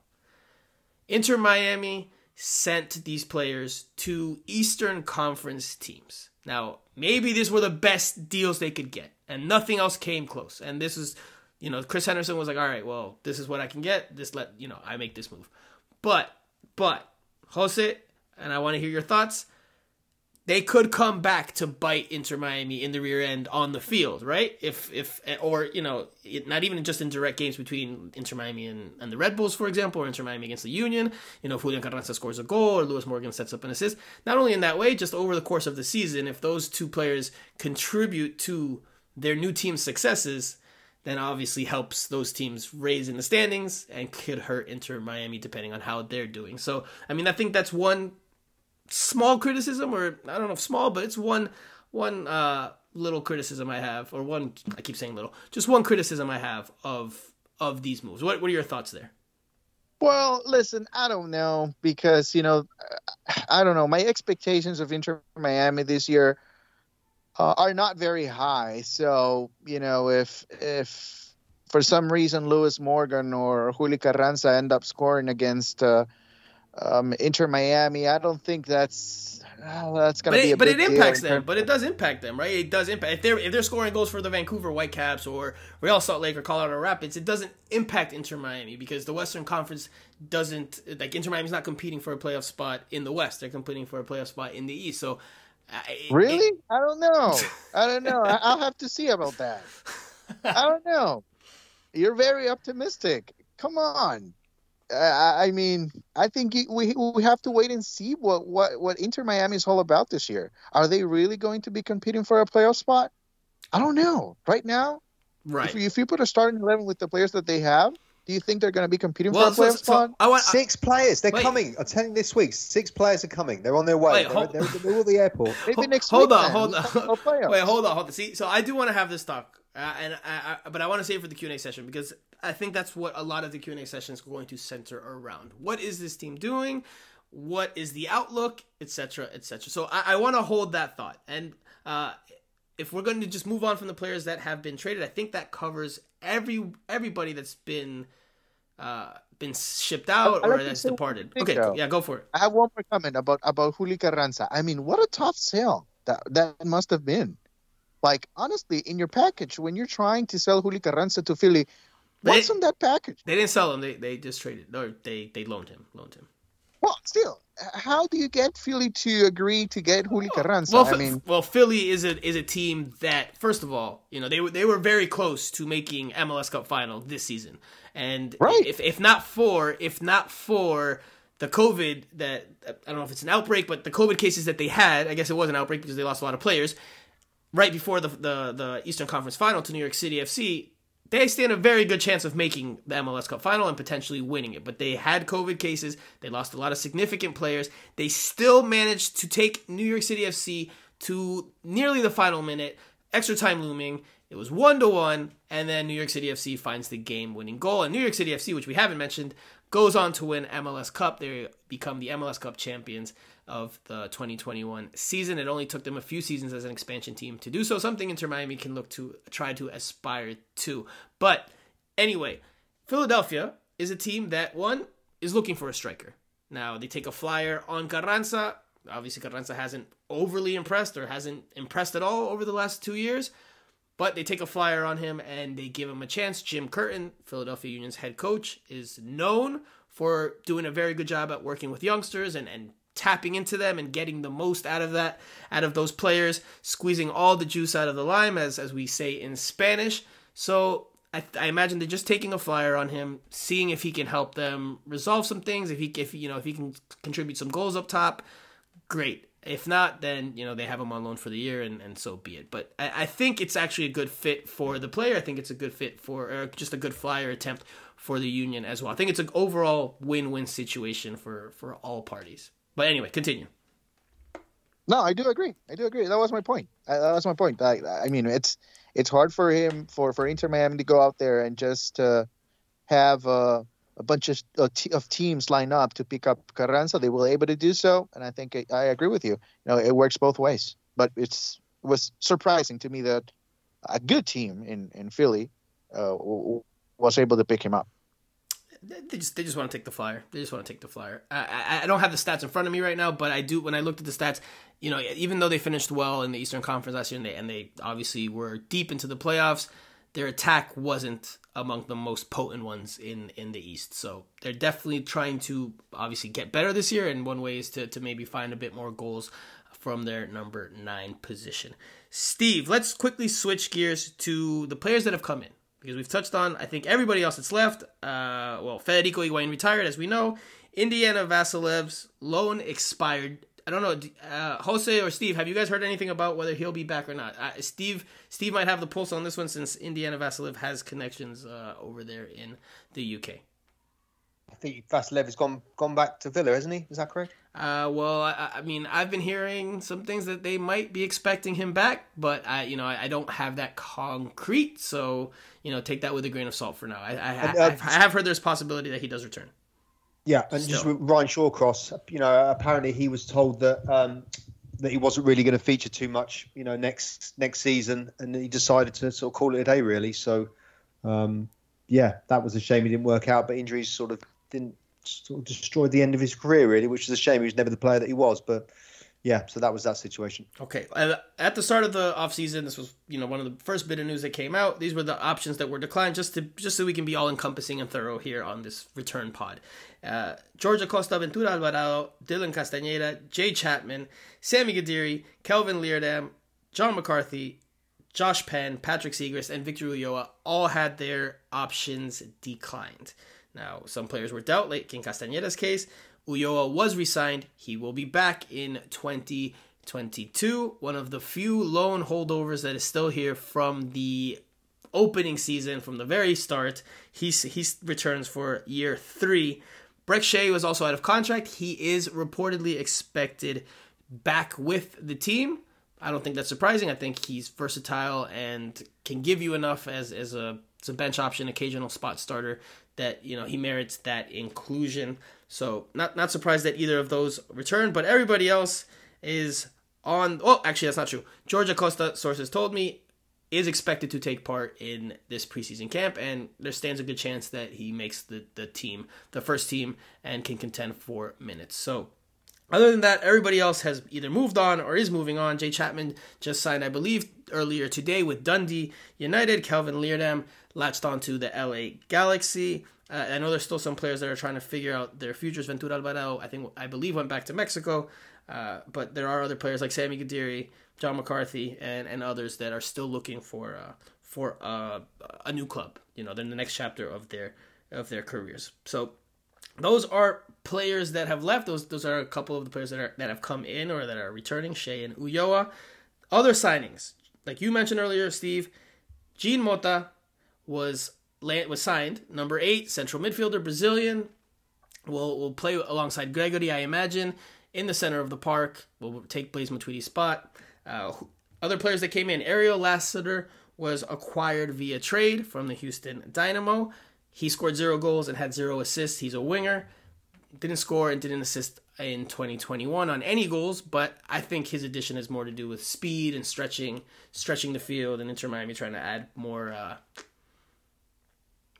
Inter Miami sent these players to Eastern Conference teams. Now, maybe these were the best deals they could get, and nothing else came close. And this is, you know, Chris Henderson was like, "All right, well, this is what I can get. This let you know I make this move." But, but Jose and I want to hear your thoughts. they could come back to bite Inter Miami in the rear end on the field, right? If if or you know, it, not even just in direct games between Inter Miami and, and the Red Bulls, for example, or Inter Miami against the Union. You know, if Julian Carranza scores a goal or Lewis Morgan sets up an assist. Not only in that way, just over the course of the season, if those two players contribute to their new team's successes, then obviously helps those teams raise in the standings and could hurt Inter Miami depending on how they're doing. So, I mean, I think that's one small criticism, or I don't know if small, but it's one one uh, little criticism I have, or one I keep saying little, just one criticism I have of of these moves. What what are your thoughts there? Well, listen, I don't know because you know, I don't know. My expectations of Inter Miami this year uh, are not very high. So you know, if if for some reason Lewis Morgan or Juli Carranza end up scoring against uh, um, Inter Miami. I don't think that's well, that's gonna but be. It, but it impacts them. But it does impact them, right? It does impact if they're if they're scoring goals for the Vancouver Whitecaps or Real Salt Lake or Colorado Rapids. It doesn't impact Inter Miami because the Western Conference doesn't like Inter Miami's not competing for a playoff spot in the West. They're competing for a playoff spot in the East. So. It, really? It, (laughs) I don't know. I don't know. I'll have to see about that. I don't know. You're very optimistic. Come on. I, I mean, I think we we have to wait and see what, what, what Inter Miami is all about this year. Are they really going to be competing for a playoff spot? I don't know. Right now, right? If, if you put a starting eleven with the players that they have, do you think they're going to be competing well, for a playoff so, spot? So I want, six players. They're wait. coming. I'm telling you this week. Six players are coming. They're on their way. Wait, they're, hold, they're, they're, at the airport. Maybe next hold week. On, hold on, hold (laughs) on. Wait, hold on, hold on. See, so I do want to have this talk, uh, and I, I, but I want to save for the Q and A session because I think that's what a lot of the Q and A session is going to center around. What is this team doing? What is the outlook, etc., etc. So I, I want to hold that thought, and uh, if we're going to just move on from the players that have been traded, I think that covers every everybody that's been uh, been shipped out or that's departed. Okay, though. yeah, go for it. I have one more comment about about Juli Carranza. I mean, what a tough sale that that must have been. Like honestly, in your package when you're trying to sell Juli Carranza to Philly, What's they, in that package? They didn't sell him. They they just traded. Or they they loaned him. Loaned him. Well, still, how do you get Philly to agree to get Juli Carranza? Well, I mean, well, Philly is a is a team that, first of all, you know, they were they were very close to making MLS Cup final this season, and right. if if not for if not for the COVID that I don't know if it's an outbreak, but the COVID cases that they had, I guess it was an outbreak because they lost a lot of players right before the the, the Eastern Conference final to New York City FC they stand a very good chance of making the MLS Cup final and potentially winning it. But they had COVID cases. They lost a lot of significant players. They still managed to take New York City FC to nearly the final minute, extra time looming. It was one to one, and then New York City FC finds the game winning goal. And New York City FC, which we haven't mentioned, goes on to win MLS Cup. They become the MLS Cup champions of the 2021 season. It only took them a few seasons as an expansion team to do so, something Inter Miami can look to try to aspire to. But anyway, Philadelphia is a team that, one, is looking for a striker. Now, they take a flyer on Carranza. Obviously, Carranza hasn't overly impressed or hasn't impressed at all over the last two years. But they take a flyer on him and they give him a chance. Jim Curtin, Philadelphia Union's head coach, is known for doing a very good job at working with youngsters and, and tapping into them and getting the most out of that, out of those players, squeezing all the juice out of the lime, as, as we say in Spanish. So I, I, imagine they're just taking a flyer on him, seeing if he can help them resolve some things. If he, if you know, if he can contribute some goals up top, great. If not, then you know they have him on loan for the year, and, and so be it. But I, I think it's actually a good fit for the player. I think it's a good fit for just a good flyer attempt for the union as well. I think it's an overall win-win situation for for all parties. But anyway, continue. No, I do agree. I do agree. That was my point. I, that was my point. I, I mean, it's it's hard for him for for Inter Miami to go out there and just uh, have uh, a bunch of, of teams line up to pick up Carranza. They were able to do so, and I think I, I agree with you. You know, it works both ways. But it's it was surprising to me that a good team in in Philly uh, was able to pick him up. They just they just want to take the flyer. They just want to take the flyer. I, I, I don't have the stats in front of me right now, but I do. When I looked at the stats, you know, even though they finished well in the Eastern Conference last year, and they and they obviously were deep into the playoffs, their attack wasn't among the most potent ones in in the East. So they're definitely trying to obviously get better this year, and one way is to to maybe find a bit more goals from their number nine position. Steve, let's quickly switch gears to the players that have come in because we've touched on, I think, everybody else that's left. Uh, well, Federico Higuain retired, as we know. Indiana Vasilev's loan expired. I don't know, uh, Jose or Steve. Have you guys heard anything about whether he'll be back or not? Uh, Steve, Steve might have the pulse on this one since Indiana Vasilev has connections uh, over there in the UK. I think Vasilev has gone gone back to Villa, hasn't he? Is that correct? Uh, well, I, I, mean, I've been hearing some things that they might be expecting him back, but I, you know, I, I don't have that concrete, so you know, take that with a grain of salt for now. I, I, and, uh, I have heard there's possibility that he does return. Yeah, and Still. just with Ryan Shawcross, you know, apparently he was told that um, that he wasn't really going to feature too much, you know, next next season, and he decided to sort of call it a day, really. So, um, yeah, that was a shame he didn't work out, but injuries sort of didn't sort of destroy the end of his career, really, which is a shame. He was never the player that he was, but yeah, so that was that situation. Okay. At the start of the offseason, this was, you know, one of the first bit of news that came out. These were the options that were declined just to just so we can be all encompassing and thorough here on this return pod. Uh, George Acosta, Ventura Alvarado, Dylan Castañeda, Jay Chapman, Sami Guediri, Kelvin Leerdam, John McCarthy, Josh Penn, Patrick Seagrist, and Victor Ulloa all had their options declined. Now, some players were dealt, like in Castañeda's case. Ulloa was resigned. He will be back in 2022. One of the few loan holdovers that is still here from the opening season, from the very start. He's, he returns for year three. Brek Shea was also out of contract. He is reportedly expected back with the team. I don't think that's surprising. I think he's versatile and can give you enough as, as a, as a bench option, occasional spot starter that you know he merits that inclusion. So not not surprised that either of those return, but everybody else is on. Oh, actually, that's not true. George Acosta sources told me, is expected to take part in this preseason camp, and there stands a good chance that he makes the the team, the first team, and can contend for minutes. So. Other than that, everybody else has either moved on or is moving on. Jay Chapman just signed, I believe, earlier today with Dundee United. Kelvin Leerdam latched onto the LA Galaxy. Uh, I know there's still some players that are trying to figure out their futures. Ventura Alvarado, I think, I believe, went back to Mexico. Uh, but there are other players like Sami Guediri, John McCarthy, and, and others that are still looking for uh, for uh, a new club. You know, they're in the next chapter of their of their careers. So those are players that have left. Those those are a couple of the players that are that have come in or that are returning. Shea and Ulloa. Other signings, like you mentioned earlier, Steve, Jean Mota was was signed. Number eight, central midfielder, Brazilian. Will will play alongside Gregore, I imagine, in the center of the park. Will take Blaise Matuidi's spot. Uh, other players that came in, Ariel Lassiter was acquired via trade from the Houston Dynamo. He scored zero goals and had zero assists. He's a winger. Didn't score and didn't assist in 2021 on any goals, but I think his addition has more to do with speed and stretching, stretching the field, and Inter Miami trying to add more uh,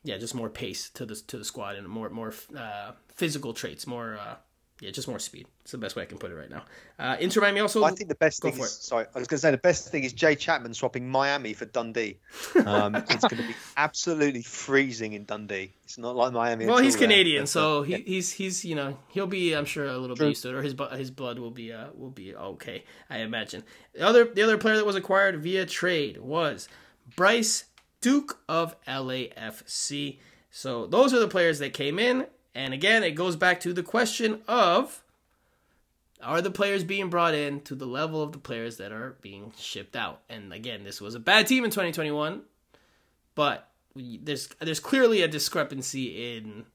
yeah, just more pace to the to the squad and more more uh, physical traits, more uh, yeah, just more speed. It's the best way I can put it right now. Uh, Inter Miami also. I think the best thing is it. sorry, I was going to say the best thing is Jay Chapman swapping Miami for Dundee. Um, (laughs) it's going to be absolutely freezing in Dundee. It's not like Miami. Well, he's Canadian, so he, he's he's you know he'll be I'm sure a little True. bit used to it, or his his blood will be uh will be okay. I imagine. The other the other player that was acquired via trade was Bryce Duke of LAFC. So those are the players that came in. And again, it goes back to the question of are the players being brought in to the level of the players that are being shipped out? And again, this was a bad team in 2021, but there's there's clearly a discrepancy in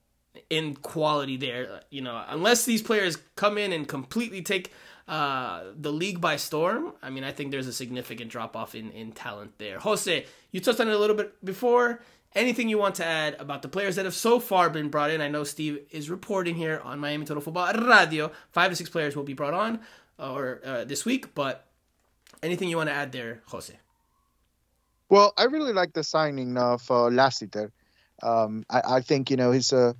in quality there. You know, unless these players come in and completely take uh, the league by storm, I mean, I think there's a significant drop off in, in talent there. Jose, you touched on it a little bit before. Anything you want to add about the players that have so far been brought in? I know Steve is reporting here on Miami Total Football Radio. Five to six players will be brought on uh, or uh, this week, but anything you want to add there, Jose? Well, I really like the signing of uh, Lassiter. Um, I, I, think you know he's a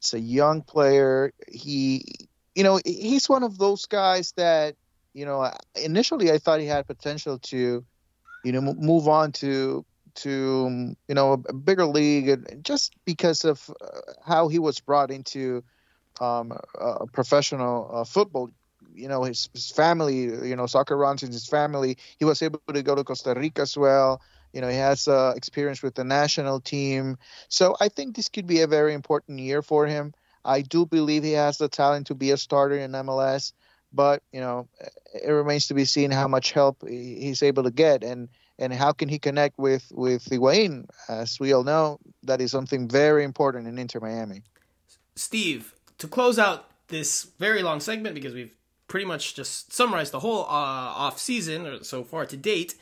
he's a young player. He you know, he's one of those guys that, you know, initially I thought he had potential to, you know, move on to to you know a bigger league, just because of uh, how he was brought into um, a professional uh, football you know his, his family you know soccer runs in his family. He was able to go to costa rica as well. You know he has uh, experience with the national team. So i think this could be a very important year for him. I do believe he has the talent to be a starter in mls but you know it remains to be seen how much help he's able to get. And and how can he connect with with Higuain? As we all know, that is something very important in Inter Miami. Steve, to close out this very long segment because we've pretty much just summarized the whole uh, off season or so far to date.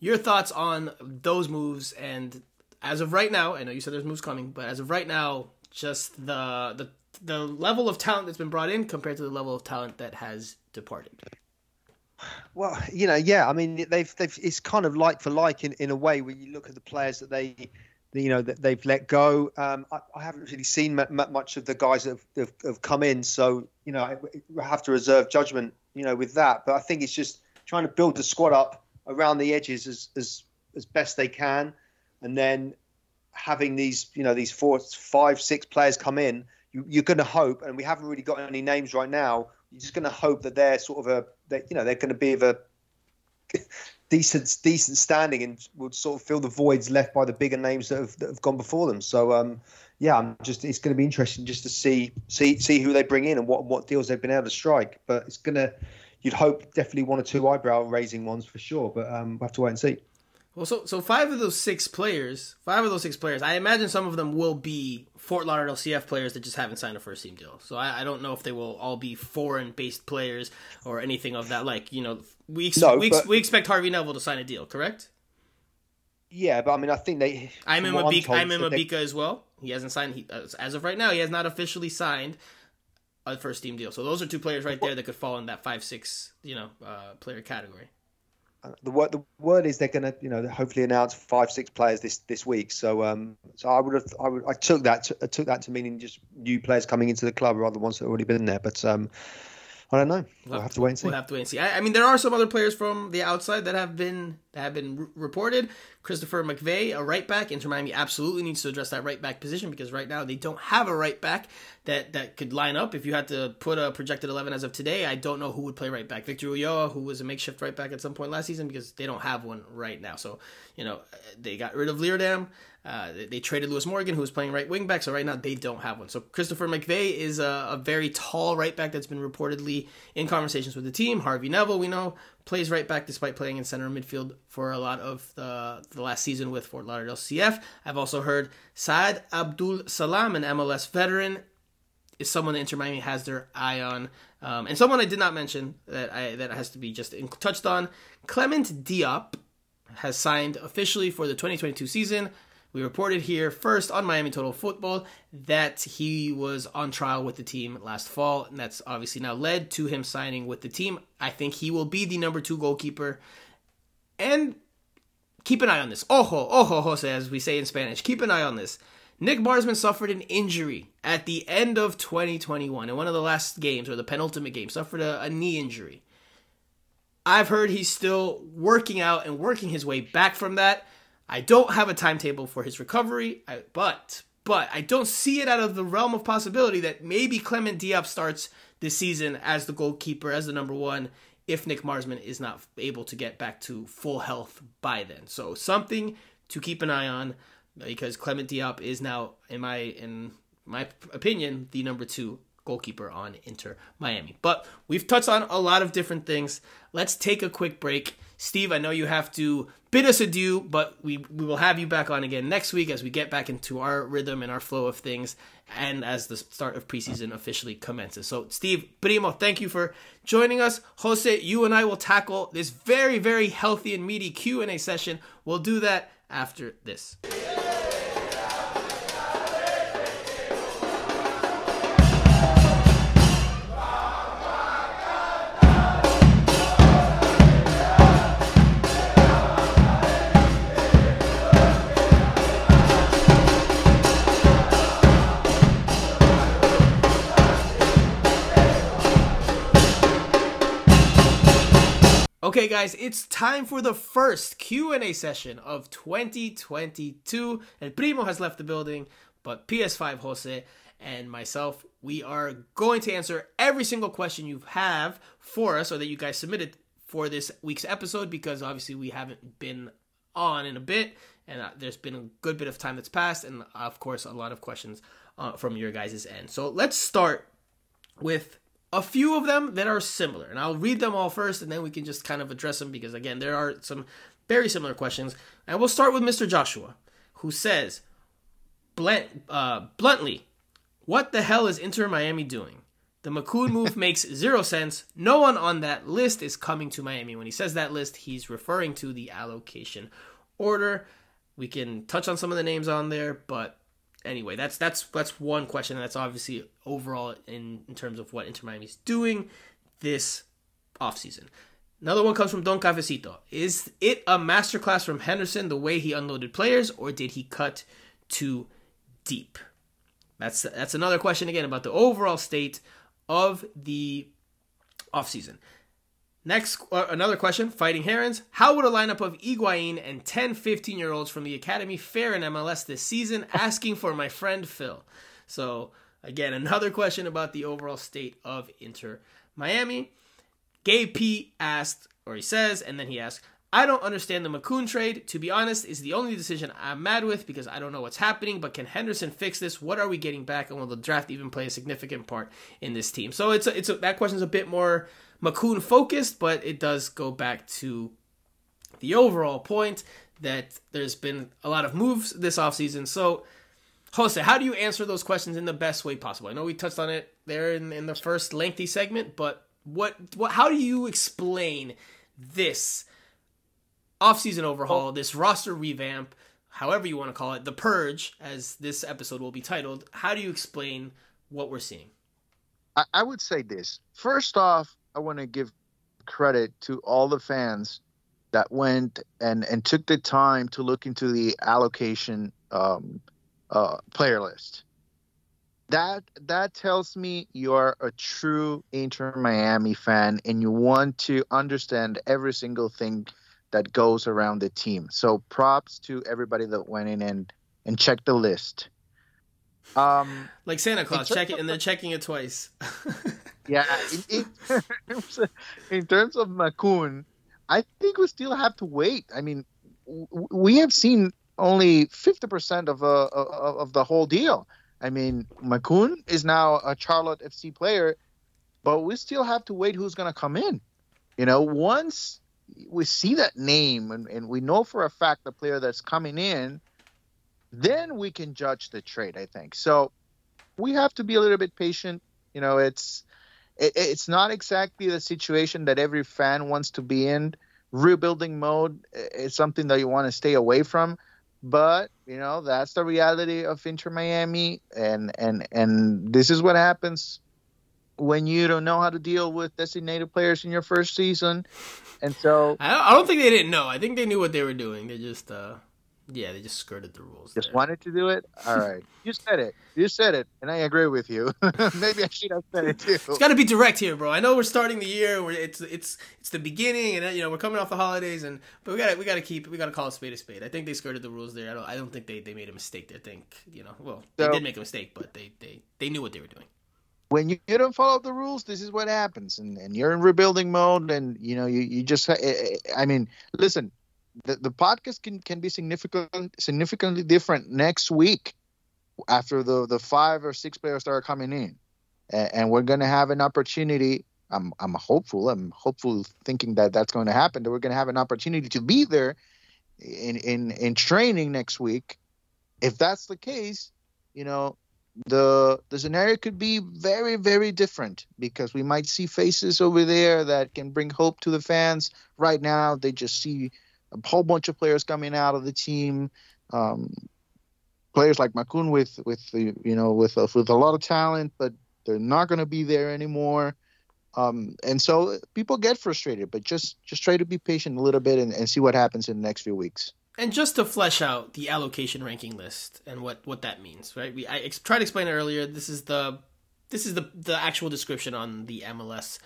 Your thoughts on those moves and as of right now, I know you said there's moves coming, but as of right now, just the the the level of talent that's been brought in compared to the level of talent that has departed. Well, you know, yeah. I mean, they've they've it's kind of like for like in, in a way when you look at the players that they, you know, that they've let go. Um, I, I, haven't really seen much of the guys that have, have, come in, so you know, I, I have to reserve judgment, you know, with that. But I think it's just trying to build the squad up around the edges as as as best they can, and then having these, you know, these four, five, six players come in. You, you're going to hope, and we haven't really got any names right now you're just going to hope that they're sort of a, that you know, they're going to be of a (laughs) decent decent standing and would sort of fill the voids left by the bigger names that have, that have gone before them. So um, yeah, I'm just it's going to be interesting just to see see see who they bring in and what what deals they've been able to strike. But it's going to you'd hope definitely one or two eyebrow raising ones for sure. But um, we'll have to wait and see. Well, so so five of those six players, five of those six players, I imagine some of them will be Fort Lauderdale CF players that just haven't signed a first team deal. So I, I don't know if they will all be foreign based players or anything of that. Like you know, we ex- no, we, ex- we expect Harvey Neville to sign a deal, correct? Yeah, but I mean, I think they. Aimé Mabika, Aimé Mabika as well. He hasn't signed. He, as of right now, he has not officially signed a first team deal. So those are two players right there that could fall in that five six you know uh, player category the word the word is they're going to you know hopefully announce five six players this this week. So um so I would have I, would, I took that to, I took that to meaning just new players coming into the club rather than ones that have already been there. But um I don't know. We'll, we'll have, to, wait and see. We'll have to wait and see. I, I, mean, there are some other players from the outside that have been that have been r- reported. Christopher McVey, a right back. Inter Miami absolutely needs to address that right back position because right now they don't have a right back that that could line up. If you had to put a projected eleven as of today, I don't know who would play right back. Victor Ulloa, who was a makeshift right back at some point last season, because they don't have one right now. So you know they got rid of Leerdam. Uh, they, they, traded Lewis Morgan, who was playing right wing back, so right now they don't have one. So Christopher McVey is a, a, very tall right back that's been reportedly in conversations with the team. Harvey Neville, we know, plays right back despite playing in center midfield for a lot of the, the last season with Fort Lauderdale CF. I've also heard Saad Abdul Salam, an MLS veteran, is someone that Inter Miami has their eye on. Um, and someone I did not mention that I, that has to be just touched on. Clement Diop has signed officially for the 2022 season we reported here first on Miami Total Football that he was on trial with the team last fall, and that's obviously now led to him signing with the team. I think he will be the number two goalkeeper. And keep an eye on this. Ojo, ojo, Jose, as we say in Spanish. Keep an eye on this. Nick Marsman suffered an injury at the end of 2021 in one of the last games, or the penultimate game, suffered a, a knee injury. I've heard he's still working out and working his way back from that. I don't have a timetable for his recovery, but but I don't see it out of the realm of possibility that maybe Clement Diop starts this season as the goalkeeper, as the number one, if Nick Marsman is not able to get back to full health by then. So something to keep an eye on because Clement Diop is now, in my in my opinion, the number two goalkeeper on Inter Miami. But we've touched on a lot of different things. Let's take a quick break. Steve, I know you have to bid us adieu, but we, we will have you back on again next week as we get back into our rhythm and our flow of things and as the start of preseason officially commences. So, Steve, Primo, thank you for joining us. Jose, you and I will tackle this very, very healthy and meaty Q&A session. We'll do that after this. Okay, guys, it's time for the first Q&A session of 2022. And Primo has left the building, but PS5 Jose and myself. We are going to answer every single question you have for us or that you guys submitted for this week's episode because obviously we haven't been on in a bit and uh, there's been a good bit of time that's passed and of course a lot of questions uh, from your guys' end. So let's start with a few of them that are similar and I'll read them all first and then we can just kind of address them because again there are some very similar questions and we'll start with Mr. Joshua who says blunt, uh, bluntly what the hell is Inter Miami doing? The Makoun move (laughs) makes zero sense. No one on that list is coming to Miami. When he says that list, he's referring to the allocation order. We can touch on some of the names on there, but anyway, that's that's that's one question, that's obviously overall in, in terms of what Inter Miami's doing this offseason. Another one comes from Don Cafecito. Is it a masterclass from Henderson the way he unloaded players, or did he cut too deep? That's that's another question again about the overall state of the offseason. Next, uh, another question Fighting Herons. How would a lineup of Higuain and 10 15 year olds from the academy fare in MLS this season? (laughs) Asking for my friend Phil. So, again, another question about the overall state of Inter Miami. Gay P asked, or he says, and then he asks, I don't understand the Makoun trade. To be honest, is the only decision I'm mad with because I don't know what's happening. But can Henderson fix this? What are we getting back? And will the draft even play a significant part in this team? So it's a, it's a, that question's a bit more Makoun focused, but it does go back to the overall point that there's been a lot of moves this offseason. So Jose, how do you answer those questions in the best way possible? I know we touched on it there in, in the first lengthy segment, but what what how do you explain this? Offseason overhaul, this roster revamp, however you want to call it, the purge, as this episode will be titled. How do you explain what we're seeing? I, I would say this. First off, I want to give credit to all the fans that went and, and took the time to look into the allocation um, uh, player list. That that tells me you're a true Inter Miami fan and you want to understand every single thing that goes around the team. So props to everybody that went in and and checked the list. Um, like Santa Claus, check it and they're checking it twice. (laughs) yeah, in, in, in, terms of Makoun, I think we still have to wait. I mean, we have seen only fifty percent of, uh, of the whole deal. I mean, Makoun is now a Charlotte FC player, but we still have to wait who's going to come in. You know, once we see that name and, and we know for a fact the player that's coming in, then we can judge the trade. I think so. We have to be a little bit patient. You know, it's it, it's not exactly the situation that every fan wants to be in. Rebuilding mode is something that you want to stay away from, but you know that's the reality of Inter Miami, and and and this is what happens when you don't know how to deal with designated players in your first season. And so I don't think they didn't know. I think they knew what they were doing. They just uh yeah, they just skirted the rules. Just there. wanted to do it. All right, (laughs) you said it. You said it, and I agree with you. (laughs) Maybe I should have said it too. It's got to be direct here, bro. I know we're starting the year. Where it's it's it's the beginning, and you know we're coming off the holidays, and but we got to we got to keep we got to call a spade a spade. I think they skirted the rules there. I don't I don't think they, they made a mistake. There. I think you know well they so, did make a mistake, but they they they knew what they were doing when you, you don't follow the rules, this is what happens, and, and you're in rebuilding mode, and you know you, you just eh, eh, eh, I mean, listen, the, the podcast can, can be significant significantly different next week after the the five or six players start coming in, and, and we're gonna have an opportunity. I'm I'm hopeful. I'm hopeful thinking that that's going to happen. That we're to have an opportunity to be there in in in training next week. If that's the case, you know, the the scenario could be very very different because we might see faces over there that can bring hope to the fans. Right now they just see a whole bunch of players coming out of the team. Um, players like Makoun with with the you know with a, with a lot of talent but they're not going to be there anymore. Um, and so people get frustrated but just just try to be patient a little bit and, and see what happens in the next few weeks and just to flesh out the allocation ranking list and what what that means, right? We I ex- tried to explain it earlier. This is the this is the the actual description on the MLS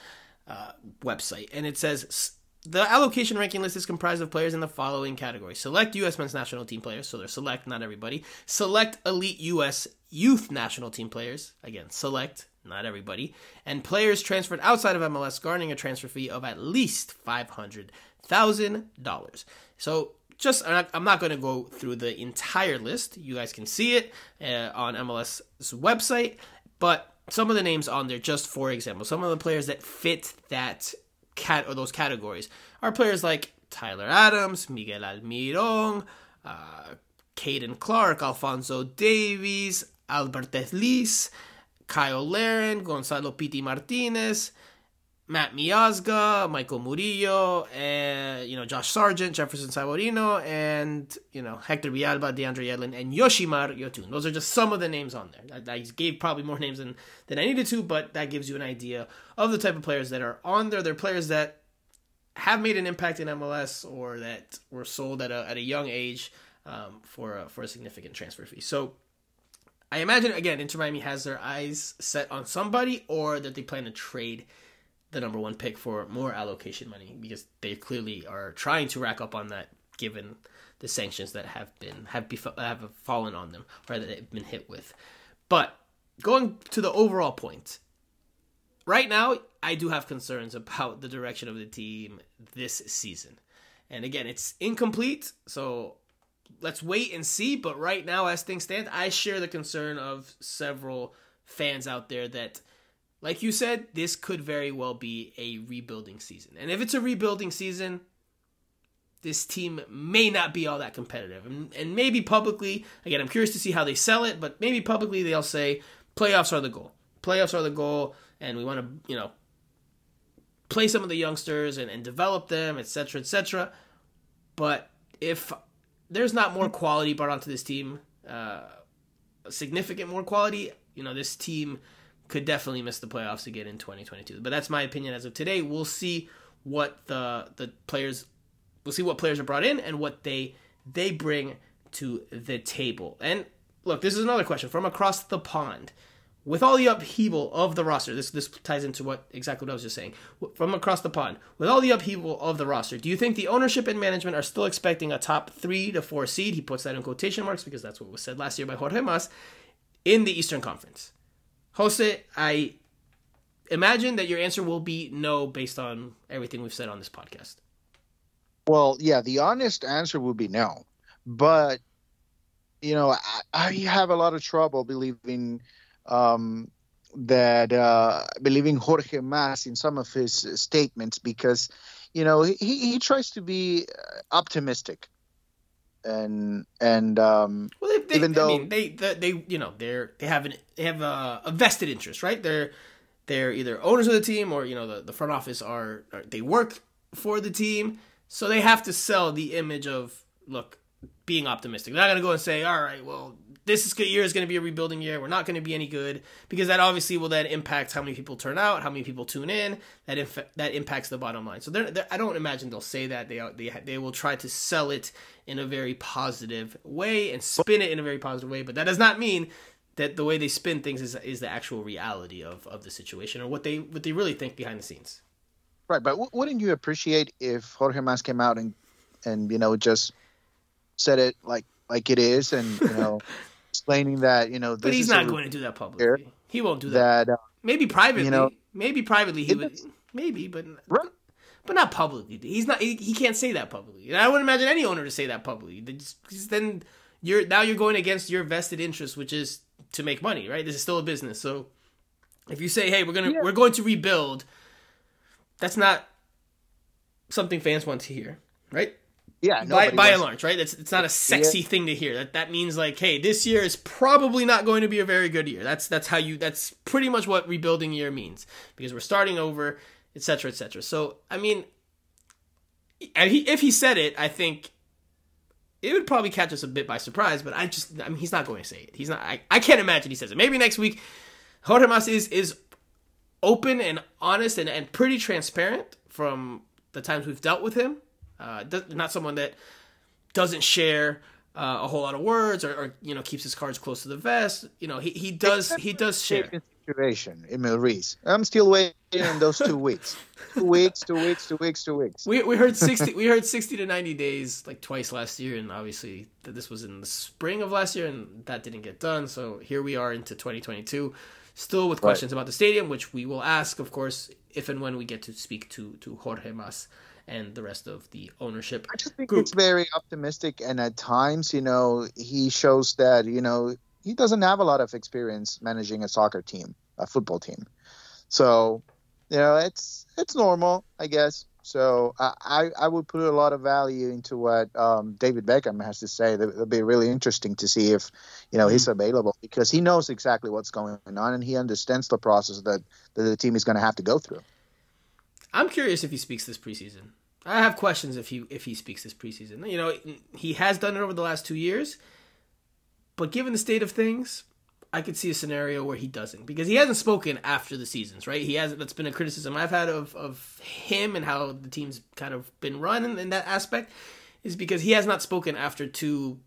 uh, website, and it says the allocation ranking list is comprised of players in the following categories: select U.S. men's national team players, so they're select, not everybody. Select elite U.S. youth national team players, again, select, not everybody, and players transferred outside of MLS garnering a transfer fee of at least $500,000. So just I'm not going to go through the entire list. You guys can see it uh, on MLS's website, but some of the names on there, just for example, some of the players that fit that cat or those categories are players like Tyler Adams, Miguel Almiron, uh, Caden Clark, Alfonso Davies, Alberth Elis, Kyle Larin, Gonzalo Piti Martinez, Matt Miazga, Michael Murillo, and you know Josh Sargent, Jefferson Savarino, and you know Hector Villalba, DeAndre Yedlin, and Yoshimar Yotun. Those are just some of the names on there. I, I, gave probably more names than than I needed to, but that gives you an idea of the type of players that are on there. They're players that have made an impact in MLS or that were sold at a at a young age um, for a, for a significant transfer fee. So. I imagine again, Inter Miami has their eyes set on somebody, or that they plan to trade the number one pick for more allocation money because they clearly are trying to rack up on that given the sanctions that have been have bef- have fallen on them or that they've been hit with. But going to the overall point, right now I do have concerns about the direction of the team this season. And again, it's incomplete, so let's wait and see. But right now, as things stand, I share the concern of several fans out there that like you said, this could very well be a rebuilding season. And if it's a rebuilding season, this team may not be all that competitive. And, and, maybe publicly, again, I'm curious to see how they sell it, but maybe publicly they'll say playoffs are the goal. Playoffs are the goal, and we want to, you know, play some of the youngsters and, and develop them, etc., etc. But if there's not more quality brought onto this team, uh, significant more quality, you know, this team could definitely miss the playoffs again in 2022. But that's my opinion as of today. We'll see what the the players we'll see what players are brought in and what they they bring to the table. And look, this is another question from across the pond. With all the upheaval of the roster, this this ties into what exactly what I was just saying. From across the pond, with all the upheaval of the roster, do you think the ownership and management are still expecting a top three to four seed? He puts that in quotation marks because that's what was said last year by Jorge Mas in the Eastern Conference. Jose, I imagine that your answer will be no based on everything we've said on this podcast. Well, yeah, the honest answer would be no. But, you know, I, I have a lot of trouble believing um, that, uh, believing Jorge Mas in some of his statements because, you know, he, he tries to be optimistic and and um, well, they, they, even though I mean, they, they, they you know they're they have an they have a, a, vested interest, right? They're they're either owners of the team or you know the, the front office are, are they work for the team, so they have to sell the image of look being optimistic. They're not going to go and say, all right, well, this is good year is going to be a rebuilding year. We're not going to be any good because that obviously will then impact how many people turn out, how many people tune in. That inf- that impacts the bottom line. So they're, they're, I don't imagine they'll say that. They they they will try to sell it in a very positive way and spin it in a very positive way. But that does not mean that the way they spin things is is the actual reality of, of the situation or what they what they really think behind the scenes. Right, but w- wouldn't you appreciate if Jorge Mas came out and and you know just said it like like it is and you (laughs) know explaining that you know. but he's not going to do that publicly. He won't do that. that uh, maybe privately. You know, maybe privately he would. Maybe, but right. but not publicly. He's not. He, he, can't say that publicly. And I wouldn't imagine any owner to say that publicly. then you're now you're going against your vested interest, which is to make money. Right. This is still a business. So if you say, "Hey, we're gonna yeah. we're going to rebuild," that's not something fans want to hear. Right. Yeah, by, by and large, right? It's it's not a sexy yeah. thing to hear. That that means like, hey, this year is probably not going to be a very good year. That's that's how you. That's pretty much what rebuilding year means because we're starting over, etc., etc. So I mean, and he if he said it, I think it would probably catch us a bit by surprise. But I just, I mean, he's not going to say it. He's not. I, I can't imagine he says it. Maybe next week, Jorge Mas is is open and honest and and pretty transparent from the times we've dealt with him uh, not someone that doesn't share uh, a whole lot of words or, or, you know keeps his cards close to the vest. You know, he, he does he does share. situation, Emil Reese. I'm still waiting on those two weeks. Two weeks, two weeks, two weeks, two weeks. We, we heard sixty. we heard sixty to ninety days like twice last year, and obviously this was in the spring of last year, and that didn't get done. So here we are into 2022, still with questions right. about the stadium, which we will ask, of course, if and when we get to speak to to Jorge Mas and the rest of the ownership. I just think group. it's very optimistic, and at times, you know, he shows that you know he doesn't have a lot of experience managing a soccer team, a football team. So, you know, it's it's normal, I guess. So I, I would put a lot of value into what um, David Beckham has to say. It'll be really interesting to see if you know he's mm-hmm. available because he knows exactly what's going on and he understands the process that, that the team is going to have to go through. I'm curious if he speaks this preseason. I have questions if he if he speaks this preseason. You know, he has done it over the last two years, but given the state of things, I could see a scenario where he doesn't because he hasn't spoken after the seasons, right? He hasn't. That's been a criticism I've had of of him and how the team's kind of been run in, in that aspect, is because he has not spoken after two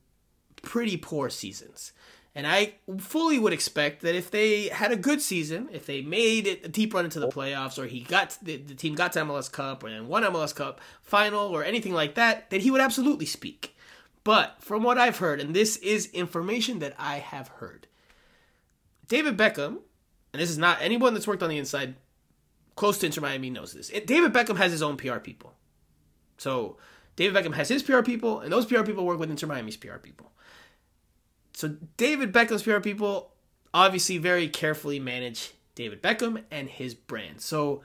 pretty poor seasons. And I fully would expect that if they had a good season, if they made it a deep run into the playoffs, or he got the, the team got to MLS Cup or then won MLS Cup final or anything like that, that he would absolutely speak. But from what I've heard, and this is information that I have heard, David Beckham, and this is not anyone that's worked on the inside close to Inter Miami knows this. David Beckham has his own PR people. So David Beckham has his PR people, and those PR people work with Inter Miami's PR people. So David Beckham's PR people obviously very carefully manage David Beckham and his brand. So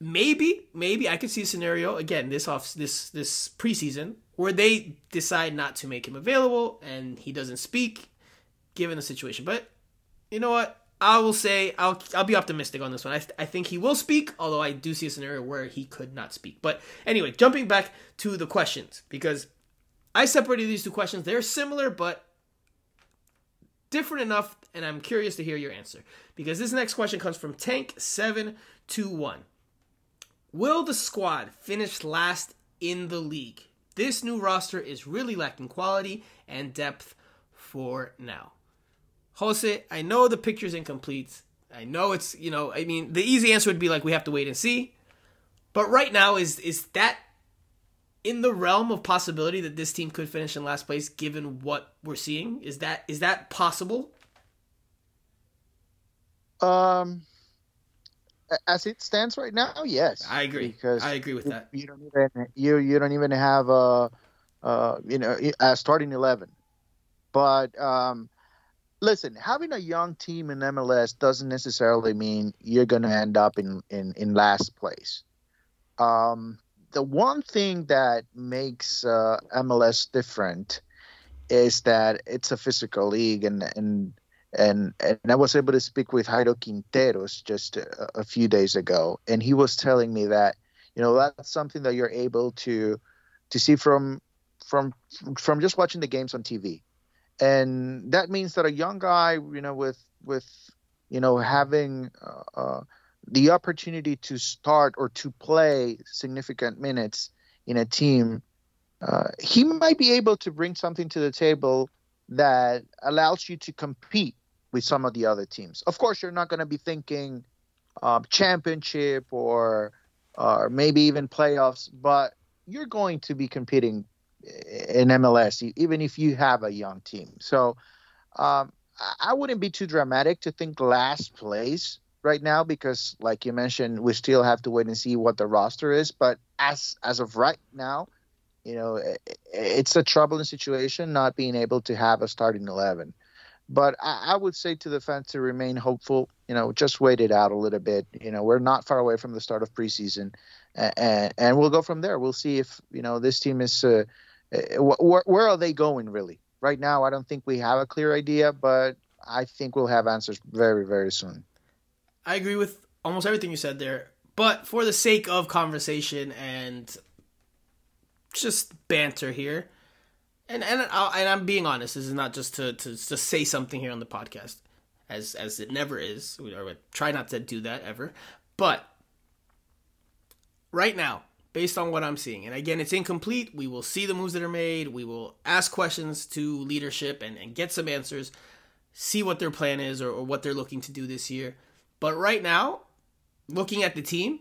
maybe, maybe I could see a scenario again this off this this preseason where they decide not to make him available and he doesn't speak given the situation. But you know what? I will say I'll I'll be optimistic on this one. I, th- I think he will speak, although I do see a scenario where he could not speak. But anyway, jumping back to the questions because I separated these two questions. They're similar but different enough, and I'm curious to hear your answer because this next question comes from Tank Seven Two One. Will the squad finish last in the league? This new roster is really lacking quality and depth for now. Jose, I know the picture's incomplete. I know it's, you know, I mean, the easy answer would be like we have to wait and see. But right now is is that in the realm of possibility that this team could finish in last place given what we're seeing? Is that is that possible? Um as it stands right now, yes. I agree. Because I agree with that. You don't even you you don't even have a, uh, you know a starting eleven. But um, listen, having a young team in MLS doesn't necessarily mean you're going to end up in in in last place. Um, the one thing that makes uh, MLS different is that it's a physical league and and and and I was able to speak with Jairo Quinteros just a, a, few days ago, and he was telling me that you know that's something that you're able to to see from from from just watching the games on TV, and that means that a young guy, you know, with with you know having uh, uh, the opportunity to start or to play significant minutes in a team, uh, he might be able to bring something to the table that allows you to compete with some of the other teams. Of course, you're not going to be thinking um, championship or or maybe even playoffs, but you're going to be competing in MLS even if you have a young team. So um, I wouldn't be too dramatic to think last place right now because, like you mentioned, we still have to wait and see what the roster is. But as as of right now, you know, it's a troubling situation not being able to have a starting eleven. But I, I, would say to the fans to remain hopeful. You know, just wait it out a little bit. You know, we're not far away from the start of preseason, and, and we'll go from there. We'll see if you know this team is. Uh, Eh, where, where are they going really? Right now, I don't think we have a clear idea, but I think we'll have answers very, very soon. I agree with almost everything you said there, but for the sake of conversation and just banter here, and and i I'm being honest. This is not just to, to say something here on the podcast, as as it never is. We try not to do that ever, but right now, based on what I'm seeing, and again, it's incomplete. We will see the moves that are made. We will ask questions to leadership and and get some answers. see what their plan is or, or what they're looking to do this year. But right now, looking at the team,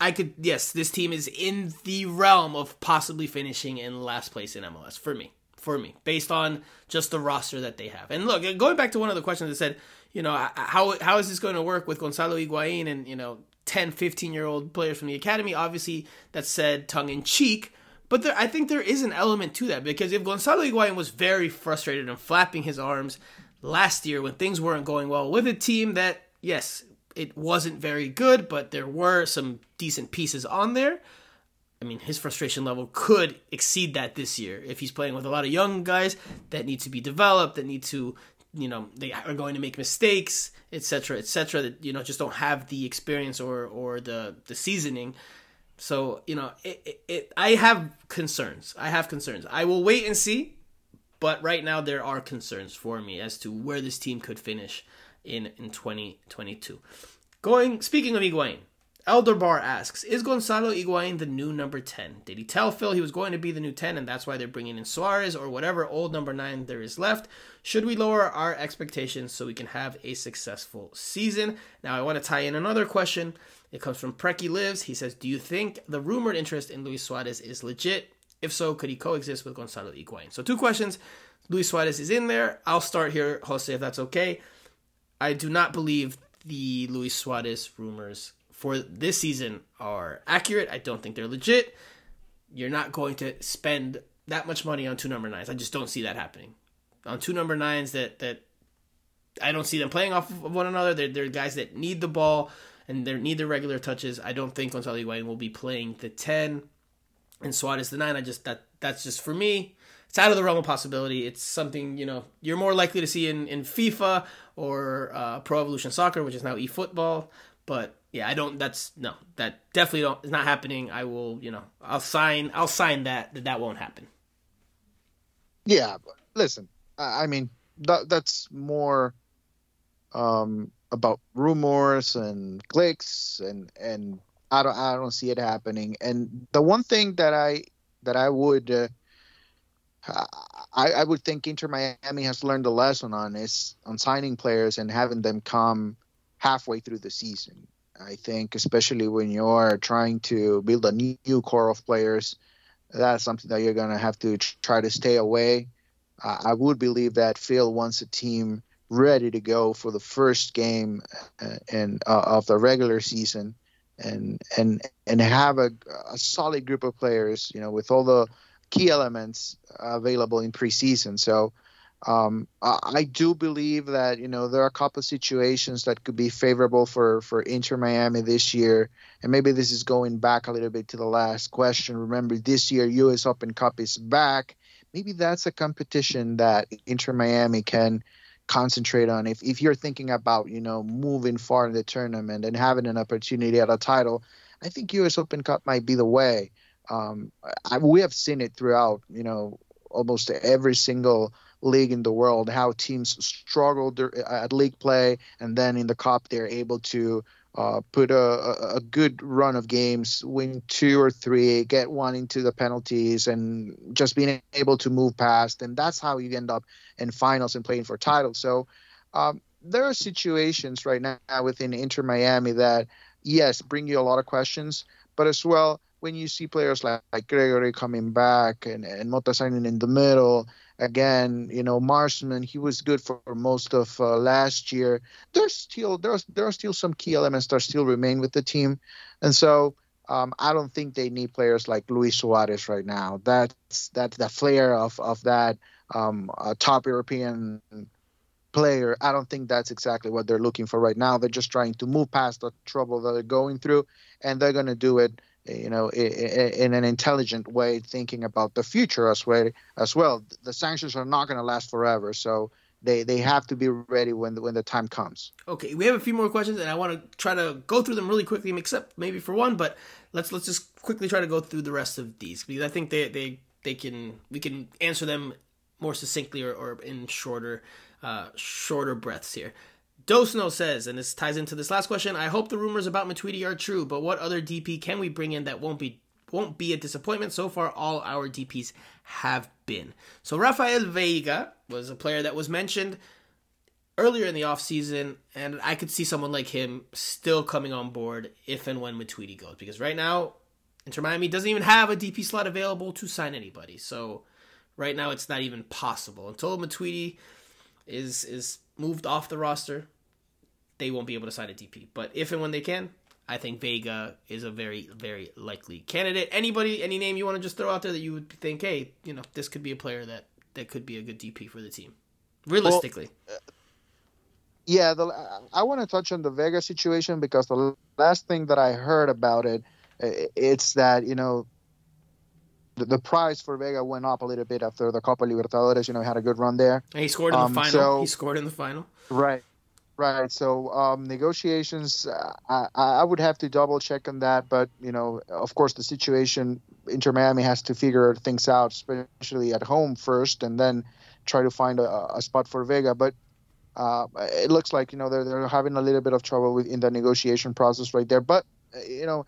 I could yes, this team is in the realm of possibly finishing in last place in MLS for me. For me, based on just the roster that they have. And look, going back to one of the questions that said, you know, how how is this going to work with Gonzalo Higuain and, you know, 10, 15 year old players from the academy? Obviously, that's said tongue in cheek, but there, I think there is an element to that because if Gonzalo Higuain was very frustrated and flapping his arms last year when things weren't going well with a team that, yes, it wasn't very good, but there were some decent pieces on there. I mean, his frustration level could exceed that this year if he's playing with a lot of young guys that need to be developed, that need to, you know, they are going to make mistakes, etc., etc. That you know just don't have the experience or or the the seasoning. So you know, it, it, it I have concerns. I have concerns. I will wait and see, but right now there are concerns for me as to where this team could finish in in 2022. Going speaking of Higuain, Elderbar asks, is Gonzalo Higuain the new number 10? Did he tell Phil he was going to be the new 10 and that's why they're bringing in Suarez or whatever old number 9 there is left? Should we lower our expectations so we can have a successful season? Now, I want to tie in another question. It comes from Preki Lives. He says, Do you think the rumored interest in Luis Suarez is legit? If so, could he coexist with Gonzalo Higuain? So, two questions. Luis Suarez is in there. I'll start here, Jose, if that's okay. I do not believe the Luis Suarez rumors for this season are accurate. I don't think they're legit. You're not going to spend that much money on two number nines. I just don't see that happening. On two number nines that that I don't see them playing off of one another. They're, they're guys that need the ball and they need their regular touches. I don't think Gonzalo Higuain will be playing the ten and Suarez the nine. I just that that's just for me it's out of the realm of possibility. It's something you know you're more likely to see in in FIFA or uh, Pro Evolution Soccer, which is now eFootball. But yeah, I don't. That's no, that definitely don't. It's not happening. I will, you know, I'll sign. I'll sign that that that won't happen. Yeah, but listen, I mean that that's more um, about rumors and clicks and and I don't I don't see it happening. And the one thing that I that I would uh, I, I would think Inter Miami has learned a lesson on is on signing players and having them come halfway through the season. I think, especially when you're trying to build a new core of players, that's something that you're to have to try to stay away. Uh, I would believe that Phil wants a team ready to go for the first game uh, and uh, of the regular season, and and and have a, a solid group of players, you know, with all the key elements available in preseason. So um, I do believe that you know there are a couple of situations that could be favorable for for Inter Miami this year, and maybe this is going back a little bit to the last question. Remember, this year U.S. Open Cup is back. Maybe that's a competition that Inter Miami can concentrate on. If if you're thinking about you know moving far in the tournament and having an opportunity at a title, I think U.S. Open Cup might be the way. Um, I, we have seen it throughout, you know, almost every single league in the world how teams struggle at league play and then in the cup they're able to uh, put a, a, good run of games, win two or three, get one into the penalties, and just being able to move past. And that's how you end up in finals and playing for titles. So um, there are situations right now within Inter Miami that, yes, bring you a lot of questions, but as well, when you see players like, like Gregore coming back and, and Mota signing in the middle, again, you know, Marsman, he was good for most of uh, last year. There's still there's there are still some key elements that still remain with the team, and so um, I don't think they need players like Luis Suarez right now. That's that's the flair of of that um, uh, top European player. I don't think that's exactly what they're looking for right now. They're just trying to move past the trouble that they're going through, and they're going to do it you know, in an intelligent way, thinking about the future as well. As well, the sanctions are not going to last forever, so they they have to be ready when the, when the time comes. Okay, we have a few more questions, and I want to try to go through them really quickly, except maybe for one. But let's let's just quickly try to go through the rest of these because I think they they they can we can answer them more succinctly or, or in shorter uh, shorter breaths here. Dosno says, and this ties into this last question. I hope the rumors about Matuidi are true, but what other DP can we bring in that won't be won't be a disappointment. So far, all our DPS have been. So Raphael Veiga was a player that was mentioned earlier in the offseason, and I could see someone like him still coming on board if and when Matuidi goes. Because right now, Inter Miami doesn't even have a DP slot available to sign anybody. So right now, it's not even possible until Matuidi is is moved off the roster. They won't be able to sign a DP. But if and when they can, I think Veiga is a very, very likely candidate. Anybody, any name you want to just throw out there that you would think, hey, you know, this could be a player that that could be a good DP for the team, realistically. Well, uh, yeah, the, I want to touch on the Veiga situation because the last thing that I heard about it, it's that you know the, the, price for Veiga went up a little bit after the Copa Libertadores. You know, had a good run there. And he scored in the um, final. So, he scored in the final. Right, right. So um, negotiations, uh, I, I would have to double check on that. But you know, of course, the situation Inter Miami has to figure things out, especially at home first, and then try to find a, a spot for Veiga. But uh, it looks like you know they're they're having a little bit of trouble with in the negotiation process right there. But uh, you know,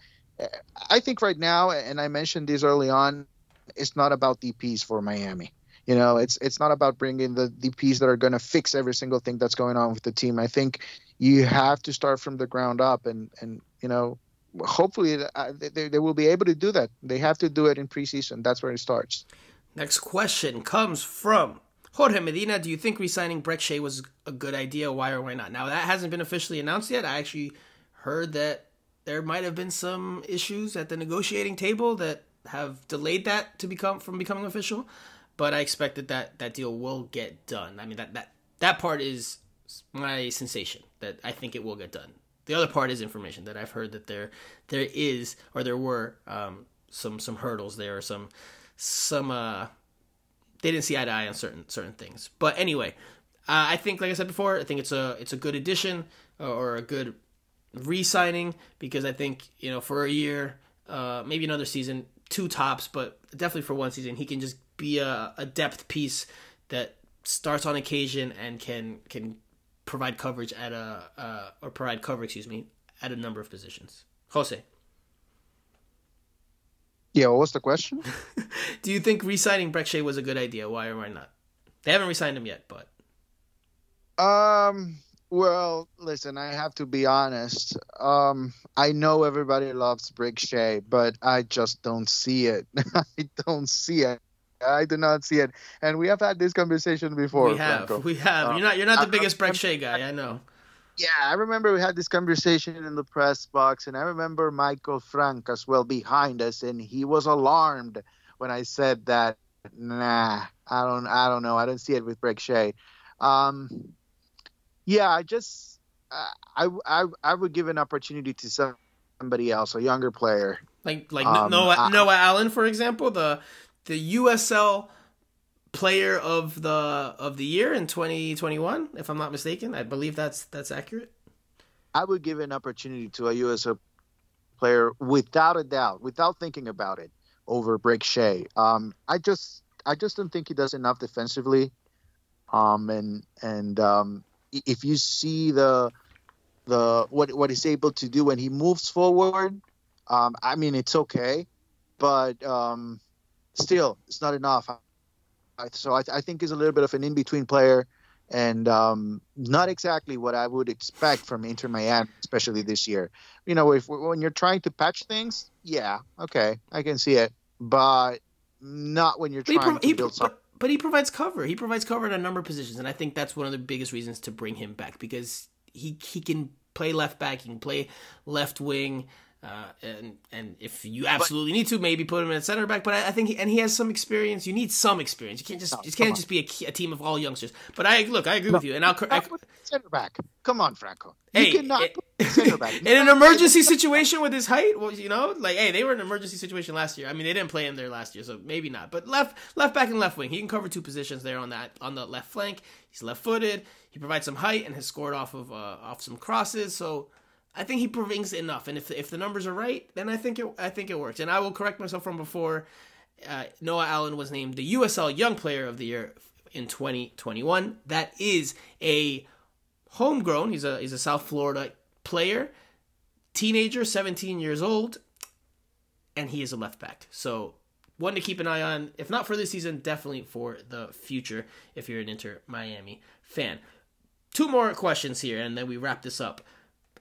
I think right now, and I mentioned this early on, it's not about DPS for Miami. You know, it's it's not about bringing the DPS that are going to fix every single thing that's going on with the team. I think you have to start from the ground up, and and you know, hopefully uh, they, they will be able to do that. They have to do it in preseason. That's where it starts. Next question comes from Jorge Medina. Do you think re-signing Brek Shea was a good idea? Why or why not? Now that hasn't been officially announced yet. I actually heard that there might have been some issues at the negotiating table that have delayed that to become from becoming official, but I expect that that, that deal will get done. I mean that that that part is my sensation that I think it will get done. The other part is information that I've heard that there there is or there were um, some some hurdles there or some some uh they didn't see eye to eye on certain certain things. But anyway, uh, I think like I said before, I think it's a it's a good addition or a good re-signing because I think you know for a year, uh, maybe another season, two tops, but definitely for one season, he can just be a, a depth piece that starts on occasion and can can provide coverage at a uh, or provide cover, excuse me, at a number of positions. Jose. Yeah, what was the question? (laughs) Do you think re-signing Shea was a good idea? Why or why not? They haven't re-signed him yet, but um, well, listen, I have to be honest. Um, I know everybody loves Brek Shea, but I just don't see it. (laughs) I don't see it. I do not see it. And we have had this conversation before. We have. Franco. We have. you're not. You're not the I, biggest Brek Shea guy. I know. Yeah, I remember we had this conversation in the press box, and I remember Michael Frank as well behind us, and he was alarmed when I said that. Nah, I don't. I don't know. I don't see it with Brek Shea. Um, yeah, I just uh, I, I I would give an opportunity to somebody else, a younger player, like like um, Noah I, Noah Allen, for example, the the USL player of the of the year in 2021, if I'm not mistaken. I believe that's that's accurate. I would give an opportunity to a USL player without a doubt, without thinking about it, over Brek Shea. Um, I just I just don't think he does enough defensively. Um, and and um, if you see the the what what he's able to do when he moves forward, um, I mean it's okay, but um, still it's not enough. So I, I, think he's a little bit of an in between player, and um, not exactly what I would expect from Inter Miami, especially this year. You know, if when you're trying to patch things, yeah, okay, I can see it, but not when you're trying pro- to build something but he provides cover. He provides cover at a number of positions, and I think that's one of the biggest reasons to bring him back because he he can play left back, he can play left wing, uh, and and if you absolutely but, need to, maybe put him at center back. But I, I, think he, and he has some experience. You need some experience. You can't just you can't just be a, a, team of all youngsters. But I look, I agree no, with you, and I'll I, center back. Come on, Franco. You cannot it, put center back. (laughs) in an emergency situation with his height, well, you know, like hey, they were in an emergency situation last year. I mean, they didn't play him there last year, so maybe not. But left left back and left wing, he can cover two positions there on that on the left flank. He's left footed. He provides some height and has scored off of uh, off some crosses. So I think he brings enough, and if if the numbers are right, then I think it I think it works. And I will correct myself from before. Uh, Noah Allen was named the USL Young Player of the Year in 2021. That is a homegrown. He's a he's a South Florida player, teenager, 17 years old. and he is a left back. So one to keep an eye on, if not for this season, definitely for the future if you're an Inter Miami fan. Two more questions here, and then we wrap this up.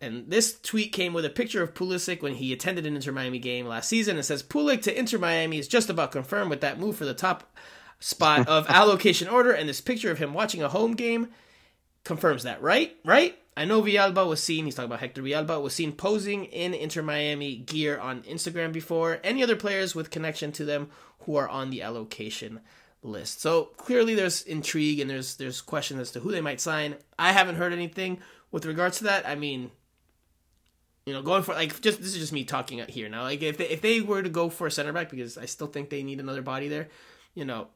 And this tweet came with a picture of Pulisic when he attended an Inter Miami game last season. It says Pulisic to Inter Miami is just about confirmed with that move for the top spot (laughs) of allocation order, and this picture of him watching a home game confirms that, right? Right? I know Villalba was seen, he's talking about Hector Villalba, was seen posing in Inter Miami gear on Instagram before. Any other players with connection to them who are on the allocation list? So clearly there's intrigue and there's there's question as to who they might sign. I haven't heard anything with regards to that. I mean, you know, going for like just this is just me talking out here now. Like if they, if they were to go for a center back because I still think they need another body there, you know,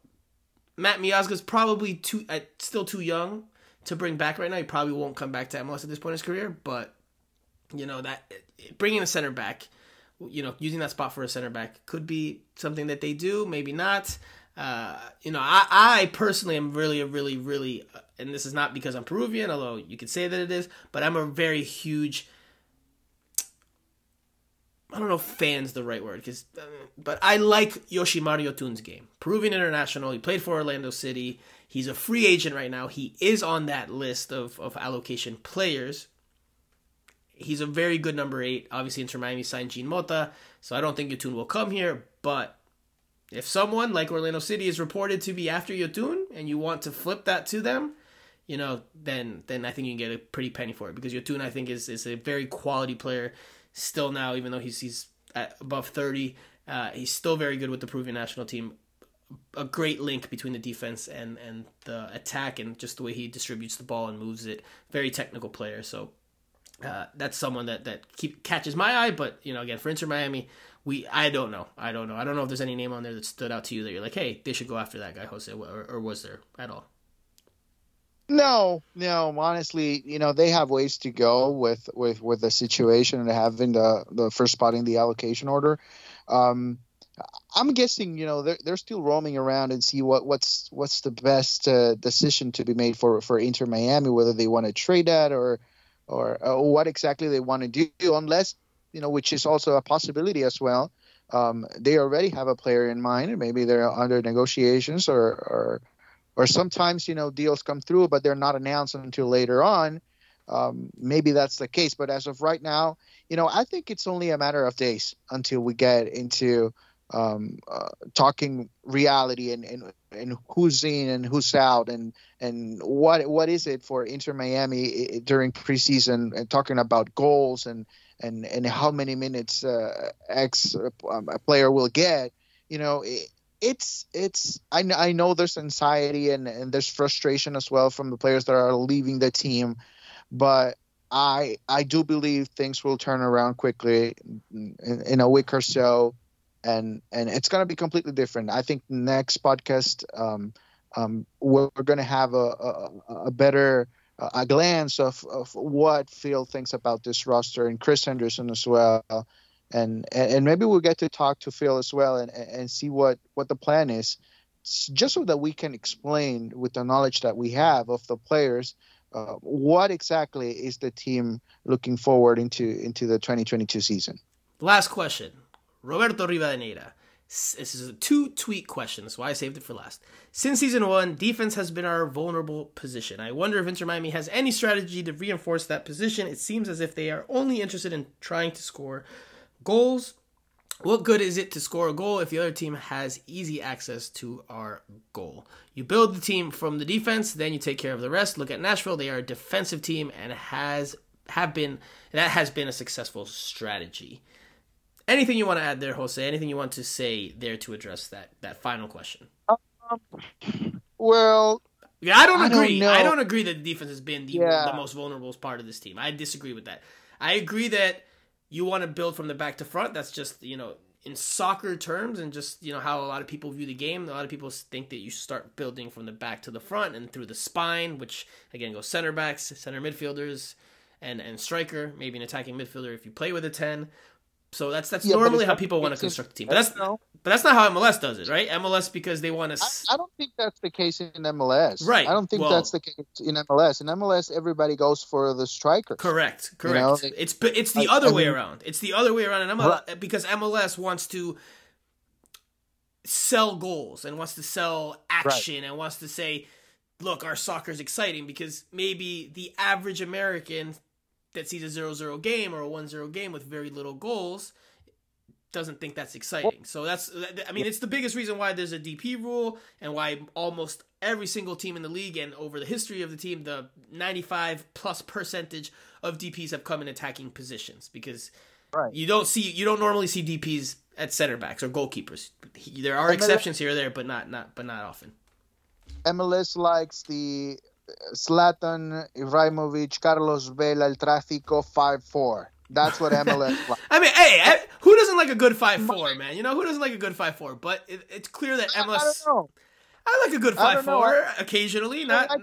Matt Miazga's probably too uh, still too young to bring back right now. He probably won't come back to MLS at this point in his career, but you know that bringing a center back, you know, using that spot for a center back could be something that they do. Maybe not. Uh, you know, I, I personally am really, really, really, uh, and this is not because I'm Peruvian, although you could say that it is, but I'm a very huge. I don't know if fan's the right word, cause, uh, but I like Yoshimar Yotun's game. Peruvian international. He played for Orlando City. He's a free agent right now. He is on that list of, of allocation players. He's a very good number eight. Obviously, Inter Miami signed Jean Mota, so I don't think Yotun will come here. But if someone like Orlando City is reported to be after Yotun and you want to flip that to them, you know, then then I think you can get a pretty penny for it because Yotun I think is is a very quality player still now, even though he's he's above thirty. Uh, he's still very good with the Peruvian national team a great link between the defense and and the attack and just the way he distributes the ball and moves it. Very technical player. So uh, that's someone that that keep, catches my eye. But you know, again, for Inter Miami, we I don't know. I don't know. I don't know if there's any name on there that stood out to you that you're like, hey, they should go after that guy, Jose, or, or was there at all? No, no. Honestly, you know they have ways to go with with with the situation and having the the first spot in the allocation order. Um, I'm guessing, you know, they're they're still roaming around and see what what's what's the best uh, decision to be made for for Inter Miami, whether they want to trade that or or uh, what exactly they want to do, unless you know, which is also a possibility as well. Um, they already have a player in mind, and maybe they're under negotiations, or or or sometimes you know deals come through, but they're not announced until later on. Um, maybe that's the case, but as of right now, you know, I think it's only a matter of days until we get into um, uh, talking reality and, and and who's in and who's out and and what what is it for Inter Miami during preseason and talking about goals and and and how many minutes uh, X um, a player will get. You know, it, it's it's I, I know there's anxiety and and there's frustration as well from the players that are leaving the team, but I I do believe things will turn around quickly in, in a week or so and and it's going to be completely different. I think next podcast um, um, we're, to have a, a, a better a glance of, of what Phil thinks about this roster and Chris Henderson as well, and and maybe we'll get to talk to Phil as well and and see what what the plan is, just so that we can explain with the knowledge that we have of the players. Uh, what exactly is the team looking forward into into the 2022 season? Last question. Roberto Rivadeneira. This is a two tweet question. That's why I saved it for last. Since season one, defense has been our vulnerable position. I wonder if Inter Miami has any strategy to reinforce that position. It seems as if they are only interested in trying to score goals. What good is it to score a goal if the other team has easy access to our goal? You build the team from the defense, then you take care of the rest. Look at Nashville; they are a defensive team and has have been that has been a successful strategy. Anything you want to add there, Jose? Anything you want to say there to address that that final question? Um, well, yeah, I don't I agree. Don't I don't agree that the defense has been the, yeah. the most vulnerable part of this team. I disagree with that. I agree that you want to build from the back to front. That's just you know in soccer terms and just you know how a lot of people view the game. A lot of people think that you start building from the back to the front and through the spine, which again goes center backs, center midfielders, and and striker, maybe an attacking midfielder if you play with a ten. So that's that's Yeah, normally how people want to construct a team. But that's No. but that's not how MLS does it, right? MLS because they want to. I, I don't think that's the case in MLS. Right. I don't think Well- that's the case in MLS. In MLS, everybody goes for the striker. Correct, correct. know, it's it's the I- other I way mean- around. It's the other way around in MLS because MLS wants to sell goals and wants to sell action and wants to say, "Look, our soccer's exciting." Because maybe the average American that sees a 0-0 game or a 1-0 game with very little goals doesn't think that's exciting. So that's I mean it's the biggest reason why there's a DP rule and why almost every single team in the league and over the history of the team the 95 plus percentage of DPs have come in attacking positions because Right. you don't see you don't normally see DPs at center backs or goalkeepers. There are then- exceptions here or there but not not but not often. MLS likes the Zlatan Ibrahimovic, Carlos Vela, El Tráfico 5-4. That's what MLS. (laughs) I mean, hey, I- who doesn't like a good 5-4, man? You know, who doesn't like a good 5-4? But it, it's clear that MLS I don't know. I like a good 5 4 occasionally. Not like-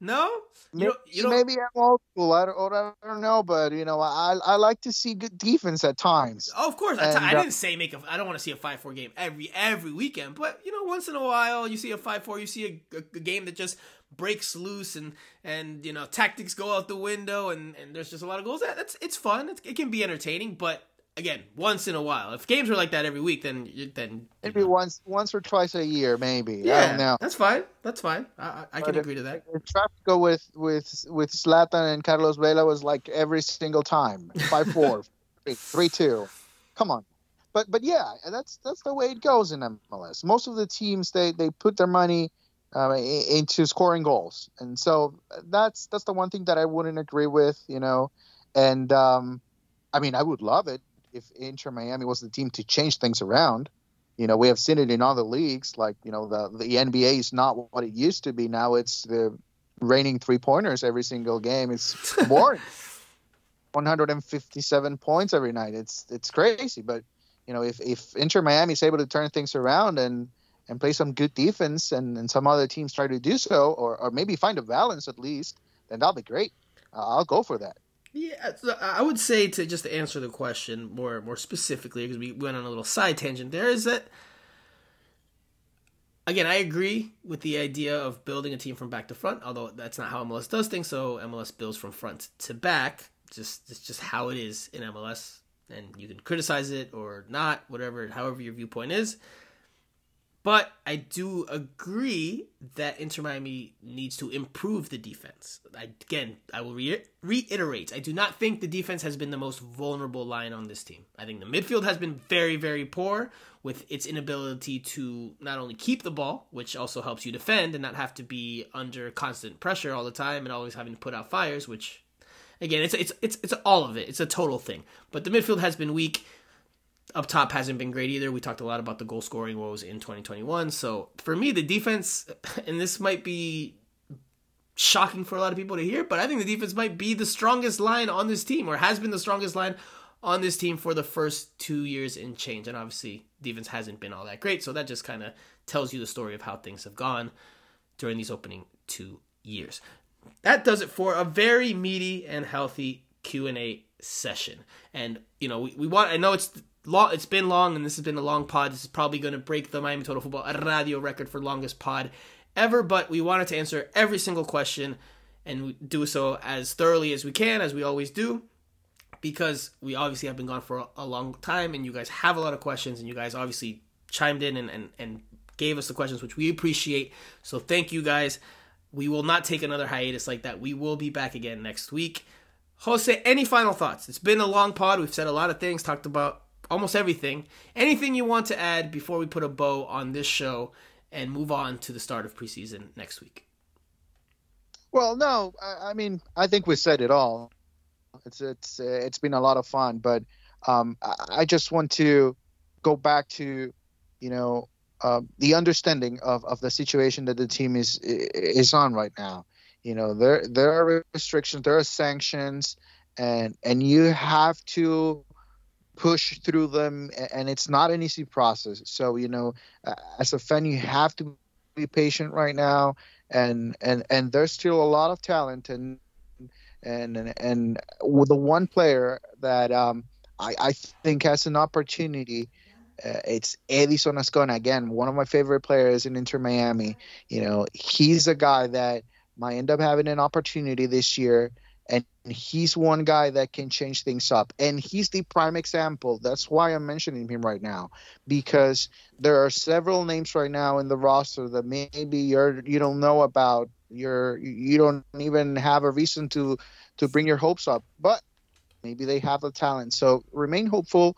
no. You don't, you Maybe I'm old school. I don't, or I don't know, but you know, I I like to see good defense at times. Oh, of course. And, I uh, didn't say make a. I don't want to see a five four game every every weekend, but you know, once in a while, you see a five four. You see a, a, a game that just breaks loose and and you know tactics go out the window and and there's just a lot of goals. That, that's it's fun. It's, it can be entertaining, but again, once in a while. If games are like that every week, then then Maybe know. once once or twice a year, maybe. I yeah, don't know. that's fine. That's fine. I, I, can if- agree to that. The Tráfico with with with Zlatan and Carlos Vela was like every single time five four, (laughs) three two. Come on, but but yeah, that's that's the way it goes in MLS. Most of the teams they they put their money uh, into scoring goals, and so that's that's the one thing that I wouldn't agree with, you know. And um, I mean, I would love it if Inter Miami was the team to change things around. You know, we have seen it in other leagues, like you know the the NBA is not what it used to be. Now it's the raining three pointers every single game. It's (laughs) boring. 157 points every night. It's it's crazy. But you know, if if Inter Miami is able to turn things around and and play some good defense, and, and some other teams try to do so, or or maybe find a balance at least, then that'll be great. Uh, I'll go for that. Yeah, I would say to just to answer the question more more specifically because we went on a little side tangent there is that again I agree with the idea of building a team from back to front although that's not how MLS does things so MLS builds from front to back just it's just how it is in MLS and you can criticize it or not whatever however your viewpoint is but I do agree that Inter Miami needs to improve the defense. I, again, I will re- reiterate. I do not think the defense has been the most vulnerable line on this team. I think the midfield has been very, very poor with its inability to not only keep the ball, which also helps you defend and not have to be under constant pressure all the time and always having to put out fires, which again, it's it's it's it's all of it. It's a total thing. But the midfield has been weak up top hasn't been great either. We talked a lot about the goal scoring woes in 2021. So for me, the defense, (laughs) and this might be shocking for a lot of people to hear, but I think the defense might be the strongest line on this team, or has been the strongest line on this team for the first two years in change. And obviously, defense hasn't been all that great. So that just kind of tells you the story of how things have gone during these opening two years. That does it for a very meaty and healthy Q&A session. And, you know, we, we want, I know it's long, it's been long and this has been a long pod. This is probably going to break the Miami Total Football Radio record for longest pod ever, but we wanted to answer every single question and do so as thoroughly as we can, as we always do, because we obviously have been gone for a, a long time and you guys have a lot of questions and you guys obviously chimed in and, and, and gave us the questions, which we appreciate. So thank you guys. We will not take another hiatus like that. We will be back again next week. Jose, any final thoughts? It's been a long pod. We've said a lot of things, talked about almost everything. Anything you want to add before we put a bow on this show and move on to the start of preseason next week? Well, no, I, I mean, I think we said it all. It's it's uh, it's been a lot of fun, but um, I, I just want to go back to, you know, uh, the understanding of, of the situation that the team is is on right now. You know, there there are restrictions, there are sanctions, and and you have to push through them, and it's not an easy process. So you know, as a fan, you have to be patient right now and and and there's still a lot of talent and and and, and the one player that um, I, I think has an opportunity. Uh, it's Edison Azcona again, one of my favorite players in Inter Miami. You know, he's a guy that might end up having an opportunity this year, and he's one guy that can change things up. And he's the prime example. That's why I'm mentioning him right now because there are several names right now in the roster that maybe you're you don't know about. You're you don't even have a reason to to bring your hopes up, but maybe they have the talent. So remain hopeful.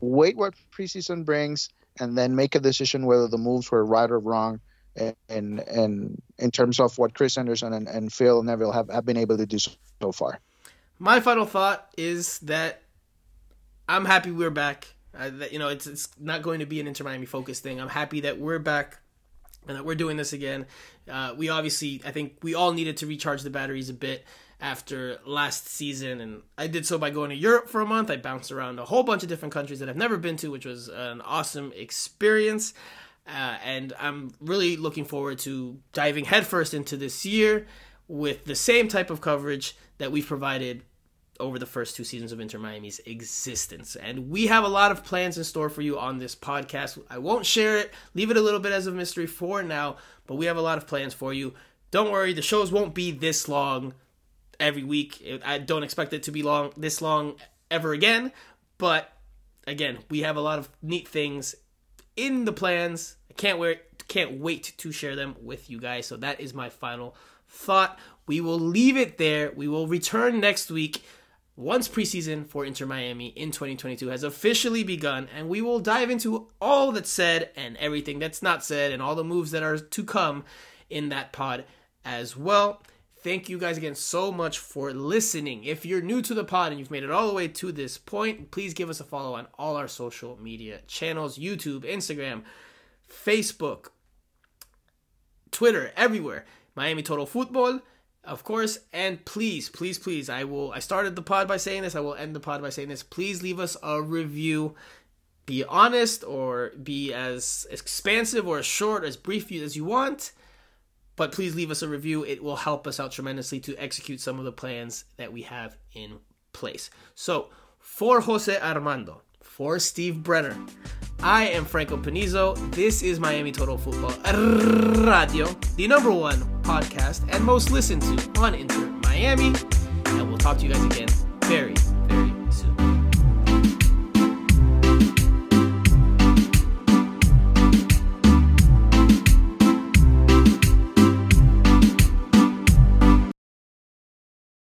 Wait what preseason brings, and then make a decision whether the moves were right or wrong and and in terms of what Chris Henderson and, and Phil Neville have, have been able to do so, far. My final thought is that I'm happy we're back. That, you know, it's it's not going to be an Inter Miami focus thing. I'm happy that we're back and that we're doing this again. Uh, we obviously, I think we all needed to recharge the batteries a bit after last season, and I did so by going to Europe for a month. I bounced around a whole bunch of different countries that I've never been to, which was an awesome experience. Uh, and I'm really looking forward to diving headfirst into this year with the same type of coverage that we've provided over the first two seasons of Inter Miami's existence. And we have a lot of plans in store for you on this podcast. I won't share it, leave it a little bit as a mystery for now, but we have a lot of plans for you. Don't worry, the shows won't be this long every week. I don't expect it to be long this long ever again, but again, we have a lot of neat things in the plans. I can't wait can't wait to share them with you guys. So that is my final thought. We will leave it there. We will return next week once preseason for Inter Miami in 2022 has officially begun, and we will dive into all that's said and everything that's not said and all the moves that are to come in that pod as well. Thank you guys again so much for listening. If you're new to the pod and you've made it all the way to this point, please give us a follow on all our social media channels YouTube, Instagram, Facebook, Twitter, everywhere. Miami Total Football, of course. And please, please, please, I will. I started the pod by saying this. I will end the pod by saying this. Please leave us a review. Be honest or be as expansive or as short, as brief as you want but please leave us a review. It will help us out tremendously to execute some of the plans that we have in place. So, for Jose Armando, for Steve Brenner, I am Franco Panizo. This is Miami Total Football Radio, the number one podcast and most listened to on Inter Miami. And we'll talk to you guys again very